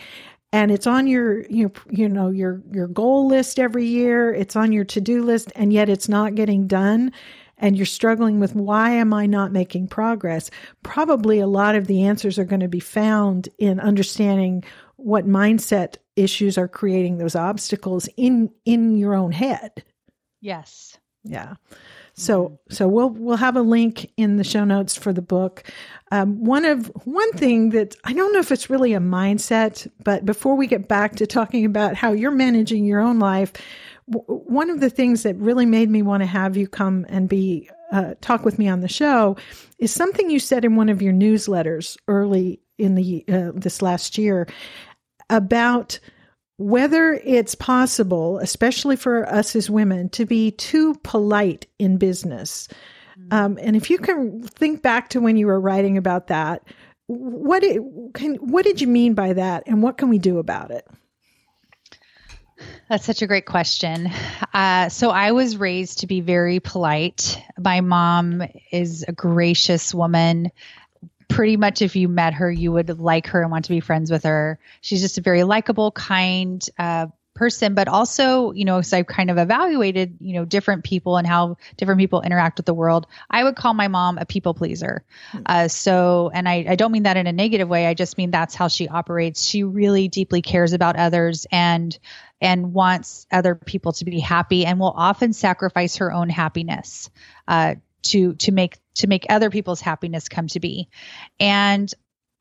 and it's on your you you know your your goal list every year, it's on your to-do list and yet it's not getting done and you're struggling with why am I not making progress? Probably a lot of the answers are going to be found in understanding what mindset issues are creating those obstacles in in your own head. Yes. Yeah. So so we'll we'll have a link in the show notes for the book. Um, one of one thing that I don't know if it's really a mindset, but before we get back to talking about how you're managing your own life, w- one of the things that really made me want to have you come and be uh, talk with me on the show is something you said in one of your newsletters early in the uh, this last year, about whether it's possible, especially for us as women, to be too polite in business. Mm-hmm. Um, and if you can think back to when you were writing about that, what it, can, what did you mean by that, and what can we do about it? That's such a great question. Uh, so I was raised to be very polite. My mom is a gracious woman pretty much if you met her, you would like her and want to be friends with her. She's just a very likable, kind uh, person, but also, you know, so I've kind of evaluated, you know, different people and how different people interact with the world. I would call my mom a people pleaser. Hmm. Uh, so, and I, I don't mean that in a negative way. I just mean that's how she operates. She really deeply cares about others and and wants other people to be happy and will often sacrifice her own happiness uh, to to make to make other people's happiness come to be. And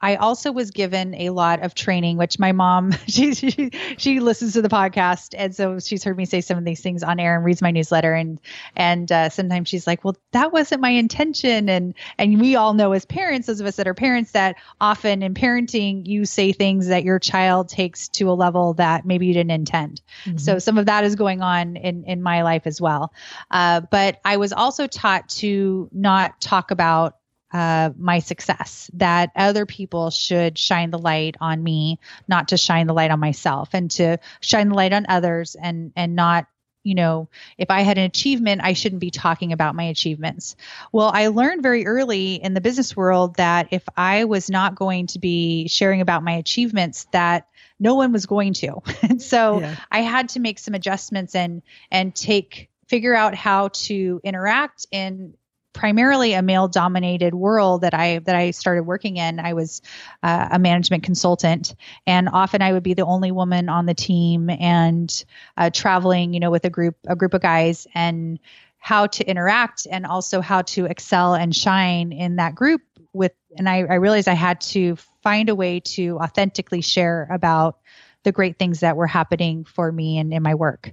I also was given a lot of training, which my mom she, she, she listens to the podcast, and so she's heard me say some of these things on air and reads my newsletter, and and uh, sometimes she's like, "Well, that wasn't my intention," and and we all know as parents, those of us that are parents, that often in parenting you say things that your child takes to a level that maybe you didn't intend. Mm-hmm. So some of that is going on in in my life as well. Uh, but I was also taught to not talk about uh, my success, that other people should shine the light on me, not to shine the light on myself, and to shine the light on others, and and not you know, if I had an achievement, I shouldn't be talking about my achievements. Well, I learned very early in the business world that if I was not going to be sharing about my achievements, that no one was going to. and so yeah. I had to make some adjustments and and take figure out how to interact in primarily a male dominated world that I that I started working in. I was uh, a management consultant, and often I would be the only woman on the team and uh, traveling, you know, with a group a group of guys and how to interact and also how to excel and shine in that group with and I, I realized I had to find a way to authentically share about the great things that were happening for me and in my work.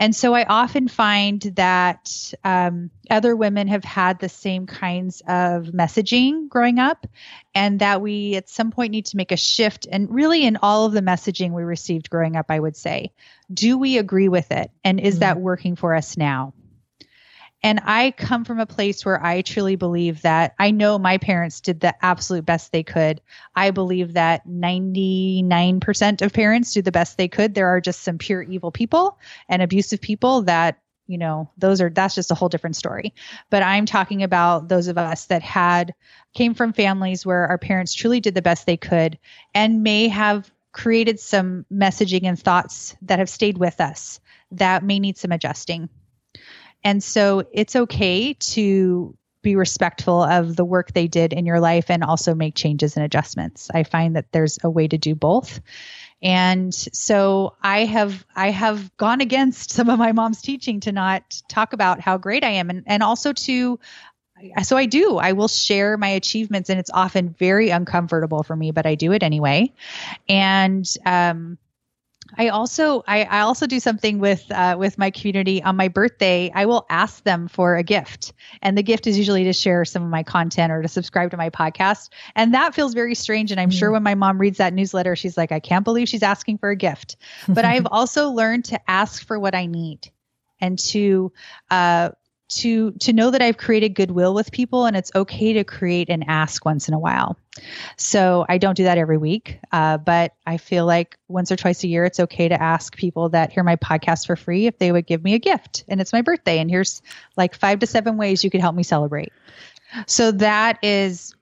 And so I often find that um, other women have had the same kinds of messaging growing up, and that we at some point need to make a shift. And really, in all of the messaging we received growing up, I would say, do we agree with it? And is mm-hmm. that working for us now? And I come from a place where I truly believe that I know my parents did the absolute best they could. I believe that 99% of parents do the best they could. There are just some pure evil people and abusive people that, you know, those are, that's just a whole different story. But I'm talking about those of us that had, came from families where our parents truly did the best they could and may have created some messaging and thoughts that have stayed with us that may need some adjusting. And so it's okay to be respectful of the work they did in your life and also make changes and adjustments. I find that there's a way to do both. And so I have I have gone against some of my mom's teaching to not talk about how great I am and, and also to so I do. I will share my achievements, and it's often very uncomfortable for me, but I do it anyway. And um, I also I, I also do something with uh, with my community on my birthday. I will ask them for a gift, and the gift is usually to share some of my content or to subscribe to my podcast. And that feels very strange. And I'm mm. sure when my mom reads that newsletter, she's like, "I can't believe she's asking for a gift." But I've also learned to ask for what I need, and to uh, to to know that I've created goodwill with people and it's okay to create and ask once in a while. So I don't do that every week, uh, but I feel like once or twice a year it's okay to ask people that hear my podcast for free if they would give me a gift and it's my birthday and here's like five to seven ways you could help me celebrate. So that is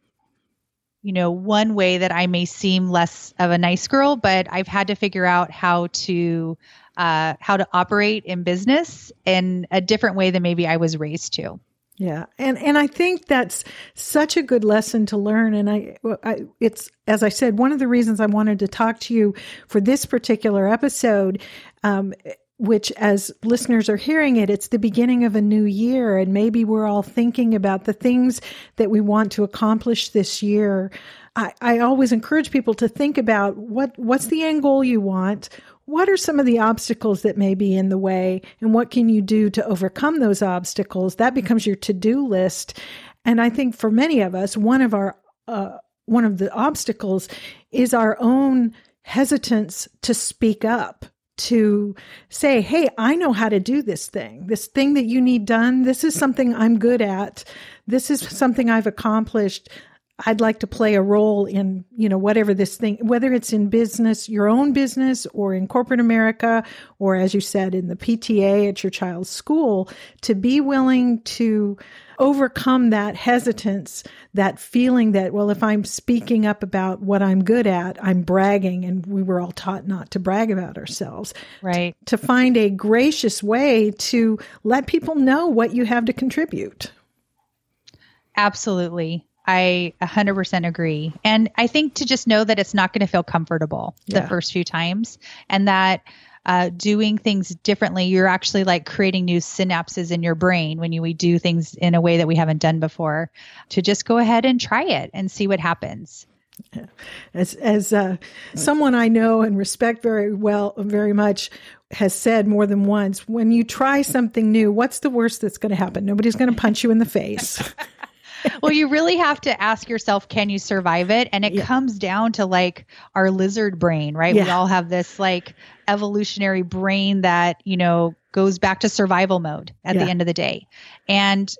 you know one way that I may seem less of a nice girl, but I've had to figure out how to uh, how to operate in business in a different way than maybe I was raised to. Yeah, and and I think that's such a good lesson to learn. And I, I, it's as I said, one of the reasons I wanted to talk to you for this particular episode. Um, which as listeners are hearing it, it's the beginning of a new year, and maybe we're all thinking about the things that we want to accomplish this year. I, I always encourage people to think about what what's the end goal you want, what are some of the obstacles that may be in the way and what can you do to overcome those obstacles? That becomes your to-do list. And i think for many of us one of our uh, one of the obstacles is our own hesitance to speak up to say hey i know how to do this thing. This thing that you need done this is something i'm good at. This is something i've accomplished I'd like to play a role in, you know, whatever this thing, whether it's in business, your own business, or in corporate America, or as you said, in the PTA at your child's school, to be willing to overcome that hesitance, that feeling that, well, if I'm speaking up about what I'm good at, I'm bragging. And we were all taught not to brag about ourselves. Right. To, to find a gracious way to let people know what you have to contribute. Absolutely. I 100% agree. And I think to just know that it's not going to feel comfortable yeah. the first few times and that uh, doing things differently, you're actually like creating new synapses in your brain when you we do things in a way that we haven't done before. To just go ahead and try it and see what happens. As as uh, someone I know and respect very well, very much, has said more than once, when you try something new, what's the worst that's going to happen? Nobody's going to punch you in the face. well, you really have to ask yourself, can you survive it? And it yeah. comes down to like our lizard brain, right? Yeah. We all have this like evolutionary brain that, you know, goes back to survival mode at yeah. the end of the day. And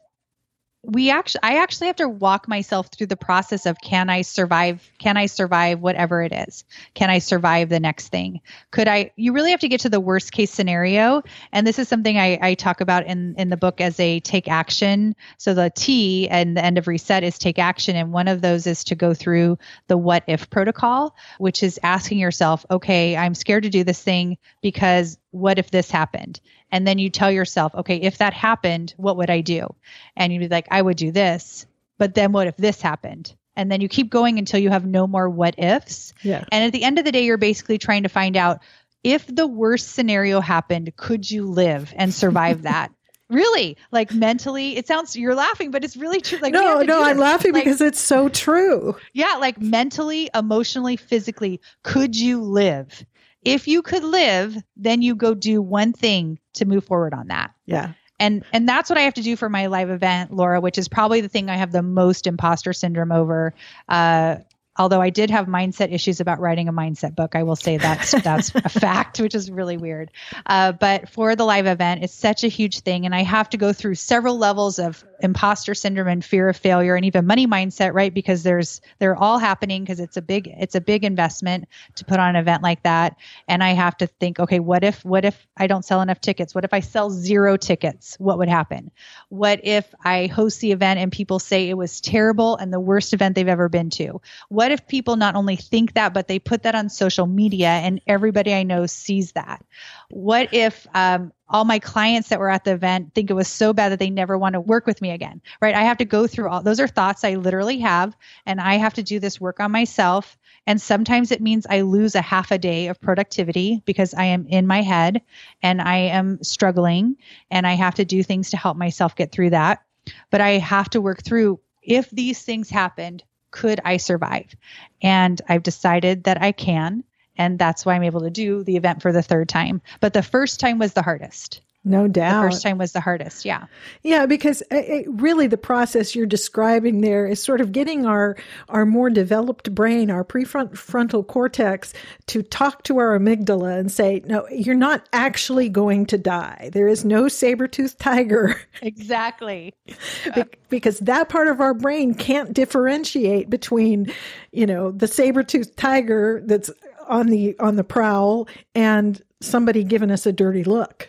we actually i actually have to walk myself through the process of can i survive can i survive whatever it is? Can i survive the next thing? Could i you really have to get to the worst case scenario. And this is something i, I talk about in in the book as a take action. So the t and the end of reset is take action. And one of those is to go through the what if protocol which is asking yourself okay i'm scared to do this thing because what if this happened And then you tell yourself, okay, if that happened, what would I do? And you'd be like, I would do this. But then what if this happened? And then you keep going until you have no more what ifs. Yeah. And at the end of the day, you're basically trying to find out if the worst scenario happened, could you live and survive that? really like mentally it sounds you're laughing but it's really true like no no i'm laughing like, because it's so true yeah like mentally emotionally physically could you live if you could live then you go do one thing to move forward on that. Yeah. And and that's what i have to do for my live event laura which is probably the thing i have the most imposter syndrome over. Uh, although I did have mindset issues about writing a mindset book. I will say that's that's a fact, which is really weird. Uh, but for the live event, it's such a huge thing, and I have to go through several levels of imposter syndrome and fear of failure, and even money mindset, right? Because there's they're all happening because it's a big it's a big investment to put on an event like that, and I have to think, okay, what if what if I don't sell enough tickets? What if I sell zero tickets? What would happen? What if I host the event and people say it was terrible and the worst event they've ever been to? What what if people not only think that, but they put that on social media and everybody I know sees that? What if um, all my clients that were at the event think it was so bad that they never want to work with me again? Right? I have to go through all those are thoughts I literally have, and I have to do this work on myself. And sometimes it means I lose a half a day of productivity because I am in my head and I am struggling and I have to do things to help myself get through that. But I have to work through if these things happened, could I survive? And I've decided that I can. And that's why I'm able to do the event for the third time. But the first time was the hardest. No doubt. The first time was the hardest. Yeah. Yeah, because it, uh, uh, really the process you're describing there is sort of getting our our more developed brain, our prefrontal cortex, to talk to our amygdala and say, "No, you're not actually going to die. There is no saber-toothed tiger." Exactly. Be- because that part of our brain can't differentiate between, you know, the saber-toothed tiger that's on the on the prowl and somebody giving us a dirty look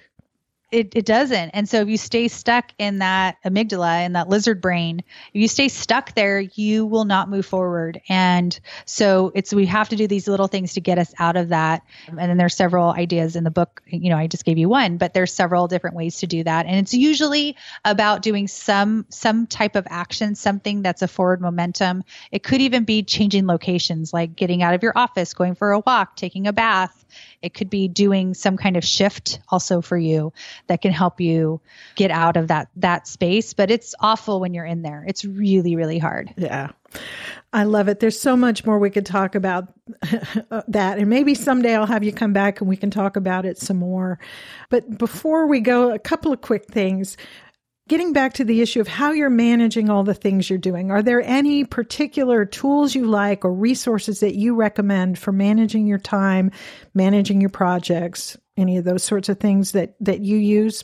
it, it doesn't. And so if you stay stuck in that amygdala and that lizard brain, if you stay stuck there, you will not move forward. And so it's we have to do these little things to get us out of that. And then there's several ideas in the book. You know, I just gave you one, but there's several different ways to do that. And it's usually about doing some some type of action, something that's a forward momentum. It could even be changing locations, like getting out of your office, going for a walk, taking a bath, it could be doing some kind of shift also for you that can help you get out of that that space, but it's awful when you're in there. It's really really hard. Yeah. I love it. There's so much more we could talk about that. And maybe someday I'll have you come back and we can talk about it some more. But before we go, a couple of quick things getting back to the issue of how you're managing all the things you're doing, are there any particular tools you like or resources that you recommend for managing your time, managing your projects, any of those sorts of things that, that you use?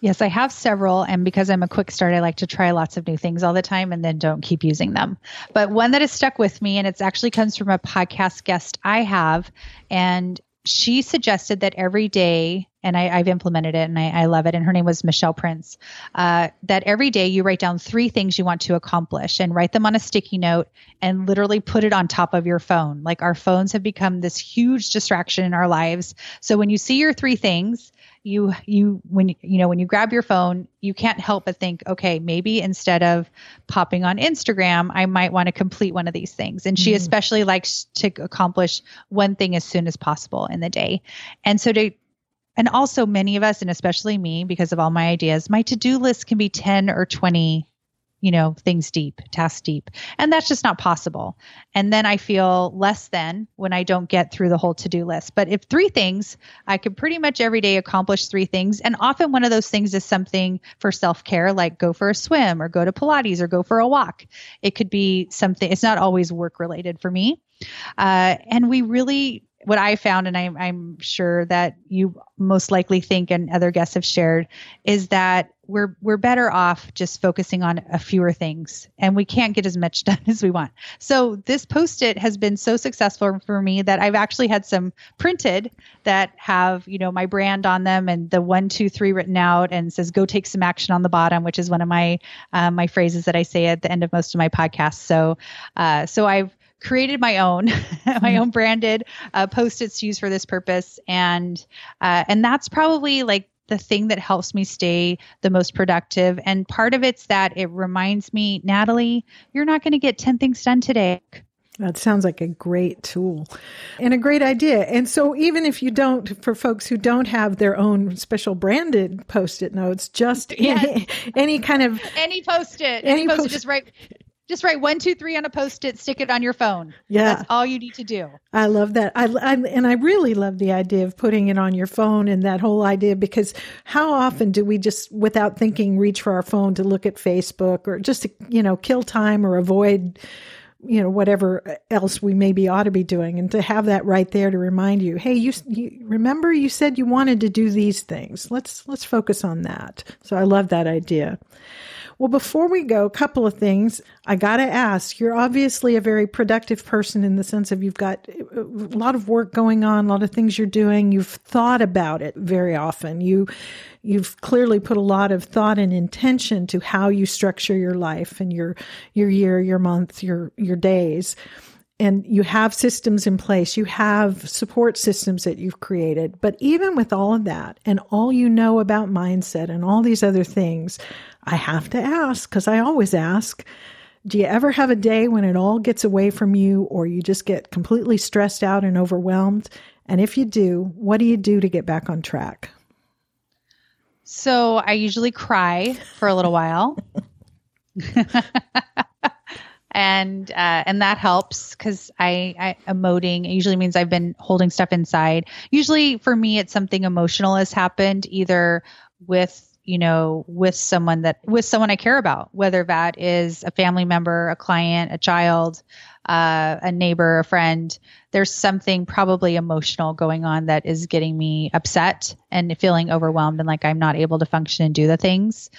Yes, I have several. And because I'm a quick start, I like to try lots of new things all the time and then don't keep using them. But one that has stuck with me, and it actually comes from a podcast guest I have. And she suggested that every day, and I, have implemented it and I, I, love it. And her name was Michelle Prince. Uh, that every day you write down three things you want to accomplish and write them on a sticky note and literally put it on top of your phone. Like our phones have become this huge distraction in our lives. So when you see your three things, you you when you know when you grab your phone you can't help but think okay maybe instead of popping on instagram i might want to complete one of these things and she mm-hmm. especially likes to accomplish one thing as soon as possible in the day and so to and also many of us and especially me because of all my ideas my to-do list can be 10 or 20 you know, things deep, tasks deep. And that's just not possible. And then I feel less than when I don't get through the whole to do list. But if three things, I can pretty much every day accomplish three things. And often one of those things is something for self care, like go for a swim or go to Pilates or go for a walk. It could be something, it's not always work related for me. Uh, and we really what I found, and I'm, I'm sure that you most likely think, and other guests have shared, is that we're we're better off just focusing on a fewer things, and we can't get as much done as we want. So this post-it has been so successful for me that I've actually had some printed that have you know my brand on them and the one two three written out and says "Go take some action" on the bottom, which is one of my uh, my phrases that I say at the end of most of my podcasts. So uh, so I've created my own, my mm-hmm. own branded uh, post-its to use for this purpose, and uh, and that's probably like the thing that helps me stay the most productive. And part of it's that it reminds me, Natalie, you're not going to get 10 things done today. That sounds like a great tool and a great idea. And so, even if you don't, for folks who don't have their own special branded post it notes, just yes. any, any, kind of any post it, any, any post it, just write just write one, two, three on a post it, stick it on your phone. Yeah. That's all you need to do. I love that. I, I, and I really love the idea of putting it on your phone and that whole idea because how often do we just, without thinking, reach for our phone to look at Facebook or just to, you know, kill time or avoid you know whatever else we maybe ought to be doing and to have that right there to remind you hey you, you, remember you said you wanted to do these things let's let's focus on that so i love that idea well, before we go, a couple of things. I got to ask you're obviously a very productive person in the sense of you've got uh, a lot of work going on, a lot of things you're doing. You've thought about it very often. You, you've clearly put a lot of thought and intention to how you structure your life and your, your year, your month, your, your days and you have systems in place, you have support systems that you've created. But even with all of that and all you know about mindset and all these other things, I have to ask because I always ask do you ever have a day when it all gets away from you or you just get completely stressed out and overwhelmed? And if you do, what do you do to get back on track? So I usually cry for a little while. and uh, and that helps because I, I emoting usually means I've been holding stuff inside. Usually for me, it's something emotional has happened either with you know with someone that with someone I care about, whether that is a family member, a client, a child, uh, a neighbor, a friend. There's something probably emotional going on that is getting me upset and feeling overwhelmed and like I'm not able to function and do the things.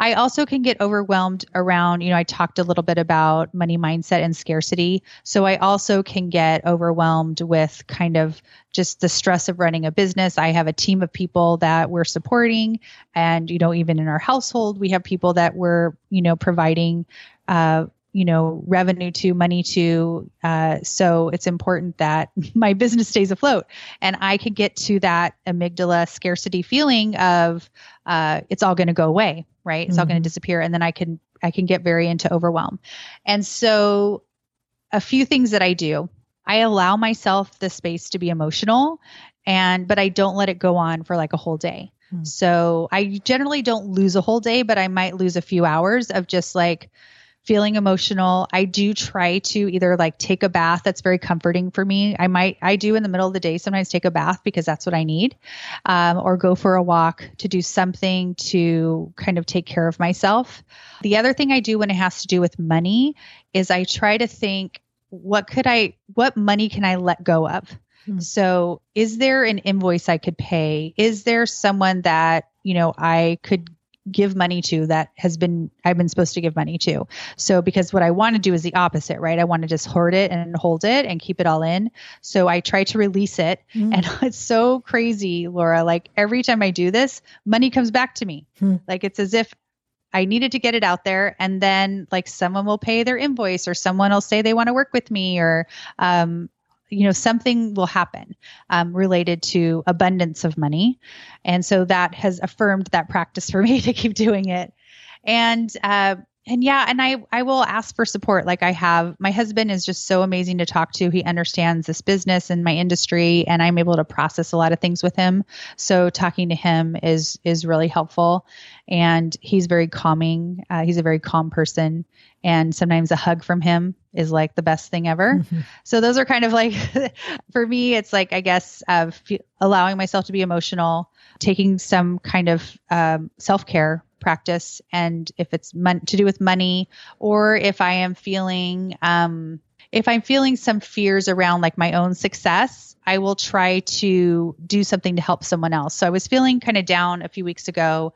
I also can get overwhelmed around, you know, I talked a little bit about money mindset and scarcity. So I also can get overwhelmed with kind of just the stress of running a business. I have a team of people that we're supporting. And, you know, even in our household, we have people that we're, you know, providing, uh, you know revenue to money to uh, so it's important that my business stays afloat. And i can get to that amygdala scarcity feeling of uh, it's all going to go away right? It's mm-hmm. all going to disappear and then i can i can get very into overwhelm. And so a few things that i do. I allow myself the space to be emotional and but i don't let it go on for like a whole day. Mm-hmm. so i generally don't lose a whole day but i might lose a few hours of just like feeling emotional, I do try to either like take a bath. That's very comforting for me. I might, I do in the middle of the day sometimes take a bath because that's what I need, um, or go for a walk to do something to kind of take care of myself. The other thing I do when it has to do with money is I try to think, what could I, what money can I let go of? Hmm. So, is there an invoice I could pay? Is there someone that, you know, I could give money to that has been I've been supposed to give money to. So because what I want to do is the opposite, right? I want to just hoard it and hold it and keep it all in. So I try to release it mm. and it's so crazy, Laura, like every time I do this, money comes back to me. Mm. Like it's as if I needed to get it out there and then like someone will pay their invoice or someone will say they want to work with me or um you know something will happen um, related to abundance of money. And so that has affirmed that practice for me to keep doing it. And uh, and yeah and i i will ask for support. Like i have my husband is just so amazing to talk to. He understands this business and my industry and i'm able to process a lot of things with him. So talking to him is is really helpful. And he's very calming uh, he's a very calm person and sometimes a hug from him is like the best thing ever mm-hmm. so those are kind of like for me it's like i guess uh, allowing myself to be emotional taking some kind of um, self-care practice and if it's mon- to do with money or if i am feeling um, if i'm feeling some fears around like my own success i will try to do something to help someone else so i was feeling kind of down a few weeks ago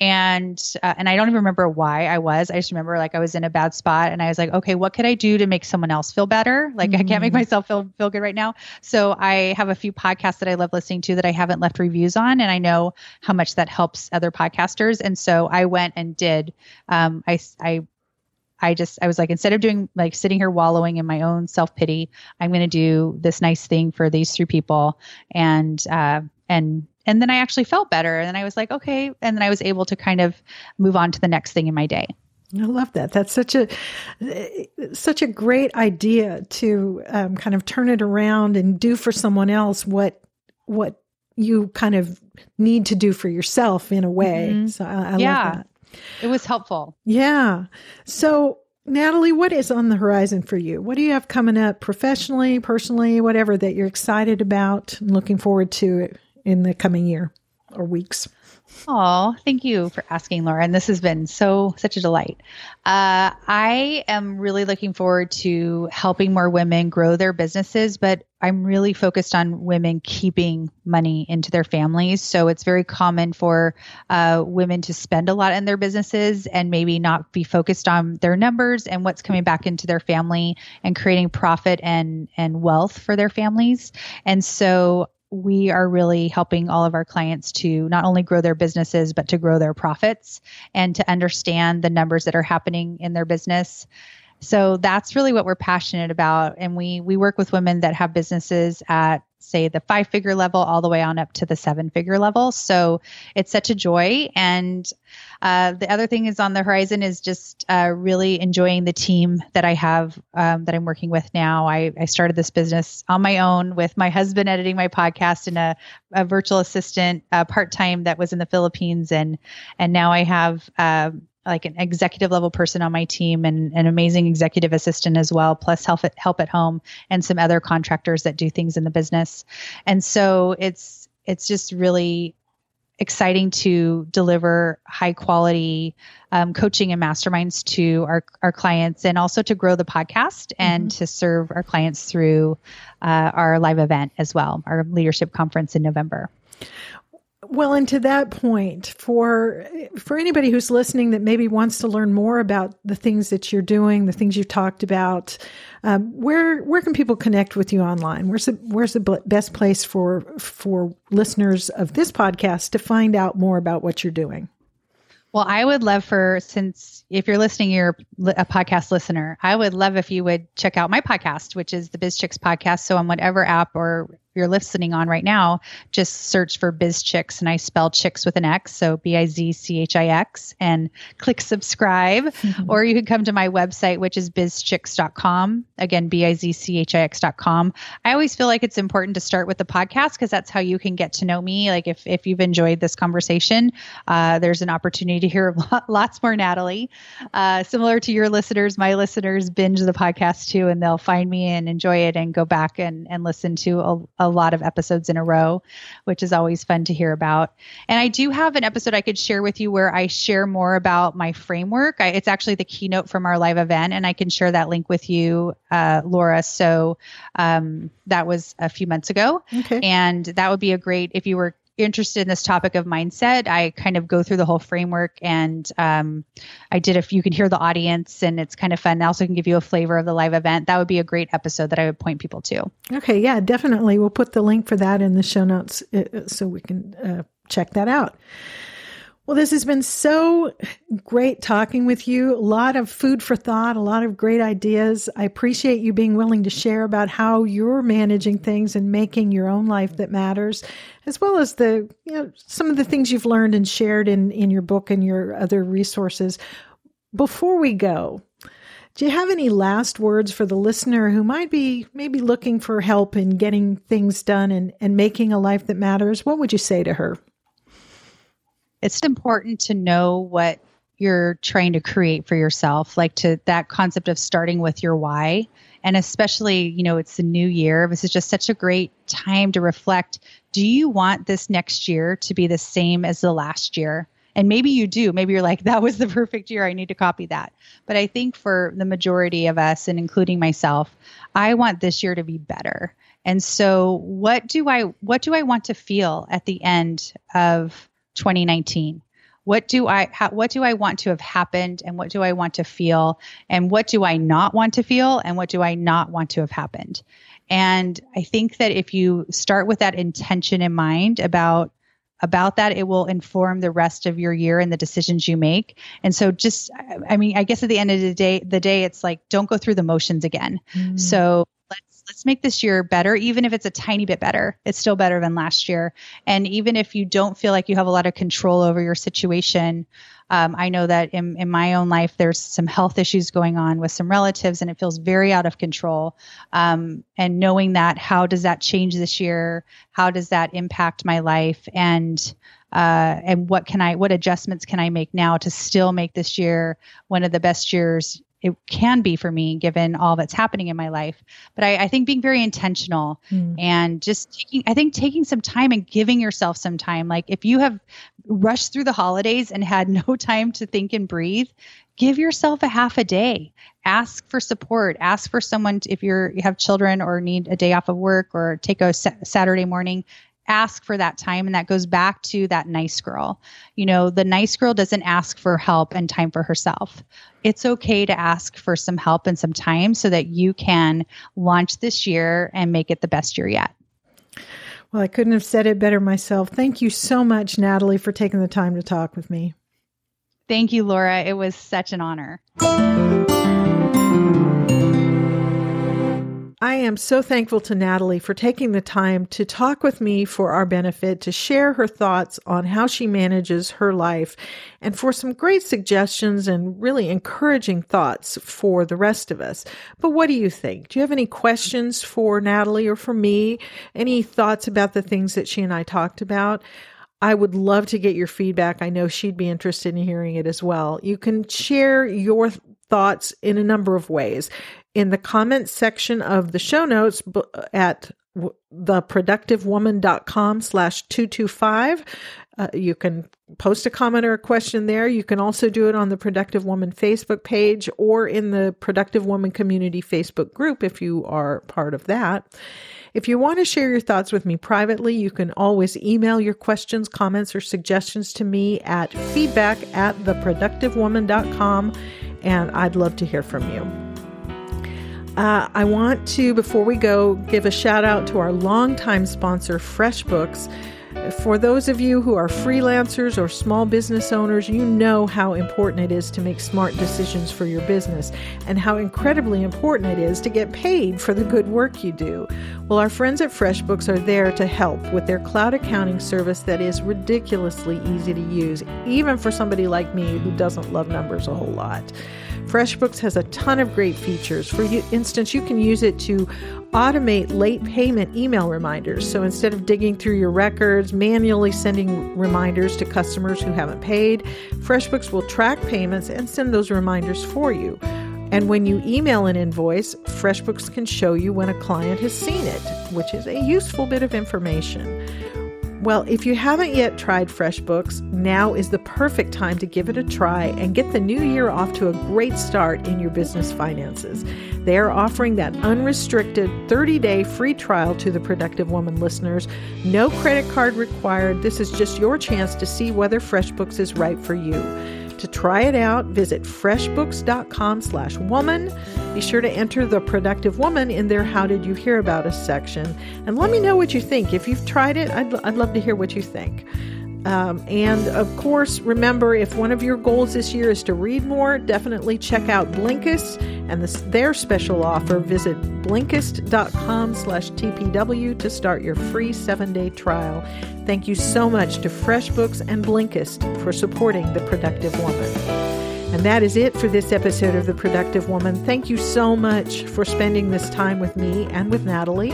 and uh, and I don't even remember why I was. I just remember like I was in a bad spot, and I was like, okay, what could I do to make someone else feel better? Like mm-hmm. I can't make mm-hmm. myself feel feel good right now. So I have a few podcasts that I love listening to that I haven't left reviews on, and I know how much that helps other podcasters. And so I went and did. Um, I I I just I was like instead of doing like sitting here wallowing in my own self pity, I'm going to do this nice thing for these three people, and uh, and and then I actually felt better, and then I was like okay, and then I was able to kind of move on to the next thing in my day. I love that. That's such a such a great idea to um, kind of turn it around and do for someone else what what you kind of need to do for yourself in a way. Mm-hmm. So I, I yeah. love that. It was helpful. Yeah. So Natalie, what is on the horizon for you? What do you have coming up professionally, personally, whatever that you're excited about and looking forward to in the coming year or weeks? Oh, thank you for asking, Laura. And this has been so such a delight. Uh, I am really looking forward to helping more women grow their businesses, but I'm really focused on women keeping money into their families. So it's very common for uh, women to spend a lot in their businesses and maybe not be focused on their numbers and what's coming back into their family and creating profit and and wealth for their families. And so we are really helping all of our clients to not only grow their businesses, but to grow their profits and to understand the numbers that are happening in their business. So that's really what we're passionate about. And we we work with women that have businesses at say the five figure level all the way on up to the seven figure level. So it's such a joy. And uh, the other thing is on the horizon is just uh, really enjoying the team that I have um, that I'm working with now. I, I, started this business on my own with my husband editing my podcast and a, a virtual assistant uh, part time that was in the Philippines, and and now I have. Um, like an executive level person on my team and an amazing executive assistant as well, plus help at help at home and some other contractors that do things in the business. And so it's it's just really exciting to deliver high quality um, coaching and masterminds to our, our clients and also to grow the podcast and mm-hmm. to serve our clients through uh, our live event as well, our leadership conference in November. Well, and to that point, for for anybody who's listening that maybe wants to learn more about the things that you're doing, the things you've talked about, um, where where can people connect with you online? Where's the where's the best place for for listeners of this podcast to find out more about what you're doing? Well, I would love for since if you're listening, you're a podcast listener. I would love if you would check out my podcast, which is the Biz Chix podcast. So on whatever app or you're listening on right now, just search for Biz Chix and I spell chicks with an X, so B I Z C H I X, and click subscribe. Mm-hmm. Or you can come to my website, which is bizchix.com. Again, B I Z C H I X.com. I always feel like it's important to start with the podcast because that's how you can get to know me. Like if, if you've enjoyed this conversation, uh, there's an opportunity to hear lots more Natalie. Uh, similar to your listeners, my listeners binge the podcast too, and they'll find me and enjoy it and go back and, and listen to a, a lot of episodes in a row, which is always fun to hear about. And I do have an episode I could share with you where I share more about my framework. I, it's actually the keynote from our live event, and I can share that link with you, uh, Laura. So um, that was a few months ago. Okay. And that would be a great, if you were interested in this topic of mindset, I kind of go through the whole framework and um, I did if you can hear the audience and it's kind of fun. I also can give you a flavor of the live event. That would be a great episode that I would point people to. Okay. Yeah, definitely. We'll put the link for that in the show notes uh, so we can uh, check that out. Well, this has been so great talking with you. A lot of food for thought, a lot of great ideas. I appreciate you being willing to share about how you're managing things and making your own life that matters, as well as the, you know, some of the things you've learned and shared in, in your book and your other resources. Before we go, do you have any last words for the listener who might be maybe looking for help in getting things done and, and making a life that matters? What would you say to her? It's important to know what you're trying to create for yourself like to that concept of starting with your why. And especially you know it's the new year. This is just such a great time to reflect. Do you want this next year to be the same as the last year? And maybe you do. Maybe you're like that was the perfect year. I need to copy that. But i think for the majority of us and including myself i want this year to be better. And so what do i what do i want to feel at the end of 2019 what do i ha- what do i want to have happened and what do i want to feel and what do i not want to feel and what do i not want to have happened and i think that if you start with that intention in mind about about that, it will inform the rest of your year and the decisions you make. And so just I mean, I guess at the end of the day, the day it's like don't go through the motions again. Mm. So let's let's make this year better even if it's a tiny bit better it's still better than last year and even if you don't feel like you have a lot of control over your situation um, I know that in, in my own life, there's some health issues going on with some relatives, and it feels very out of control. Um, and knowing that, how does that change this year? How does that impact my life? And uh, and what can I, what adjustments can I make now to still make this year one of the best years it can be for me given all that's happening in my life. But I, I think being very intentional mm. and just taking, I think taking some time and giving yourself some time. Like if you have rushed through the holidays and had no time to think and breathe, give yourself a half a day. Ask for support. Ask for someone to, if you're you have children or need a day off of work or take a sa- Saturday morning ask for that time and that goes back to that nice girl. You know the nice girl doesn't ask for help and time for herself. It's okay to ask for some help and some time so that you can launch this year and make it the best year yet. Well i couldn't have said it better myself. Thank you so much natalie for taking the time to talk with me. Thank you laura. It was such an honor I am so thankful to Natalie for taking the time to talk with me for our benefit, to share her thoughts on how she manages her life, and for some great suggestions and really encouraging thoughts for the rest of us. But what do you think? Do you have any questions for Natalie or for me? Any thoughts about the things that she and I talked about? I would love to get your feedback. I know she'd be interested in hearing it as well. You can share your thoughts in a number of ways in the comments section of the show notes at theproductivewoman.com slash 225 uh, you can post a comment or a question there. You can also do it on the productive woman facebook page or in the productive woman community facebook group if you are part of that. If you want to share your thoughts with me privately you can always email your questions comments or suggestions to me at feedback at theproductivewoman.com and i'd love to hear from you uh, I want to, before we go, give a shout out to our longtime sponsor, FreshBooks. For those of you who are freelancers or small business owners, you know how important it is to make smart decisions for your business and how incredibly important it is to get paid for the good work you do. Well, our friends at FreshBooks are there to help with their cloud accounting service that is ridiculously easy to use, even for somebody like me who doesn't love numbers a whole lot. FreshBooks has a ton of great features. For instance, you can use it to automate late payment email reminders. So instead of digging through your records, manually sending reminders to customers who haven't paid, FreshBooks will track payments and send those reminders for you. And when you email an invoice, FreshBooks can show you when a client has seen it, which is a useful bit of information. Well, if you haven't yet tried FreshBooks, now is the perfect time to give it a try and get the new year off to a great start in your business finances. They are offering that unrestricted 30 day free trial to the Productive Woman listeners. No credit card required. This is just your chance to see whether FreshBooks is right for you. To try it out, visit freshbooks.com slash woman. Be sure to enter the productive woman in their How Did You Hear About Us section. And let me know what you think. If you've tried it, I'd, I'd love to hear what you think. Um, and of course, remember if one of your goals this year is to read more, definitely check out Blinkist and this, their special offer. Visit blinkist.com slash TPW to start your free seven day trial. Thank you so much to FreshBooks and Blinkist for supporting The Productive Woman. And that is it for this episode of The Productive Woman. Thank you so much for spending this time with me and with Natalie.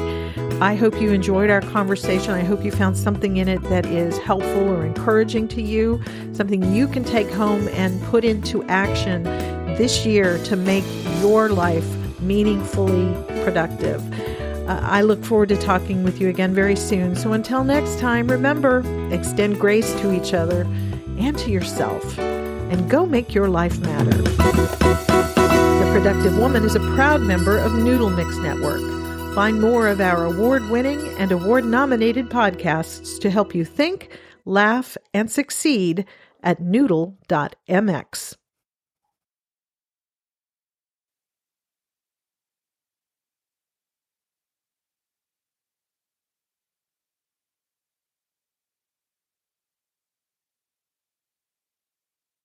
I hope you enjoyed our conversation. I hope you found something in it that is helpful or encouraging to you, something you can take home and put into action this year to make your life meaningfully productive. Uh, I look forward to talking with you again very soon. So until next time, remember extend grace to each other and to yourself, and go make your life matter. The Productive Woman is a proud member of Noodle Mix Network. Find more of our award winning and award nominated podcasts to help you think, laugh, and succeed at noodle.mx.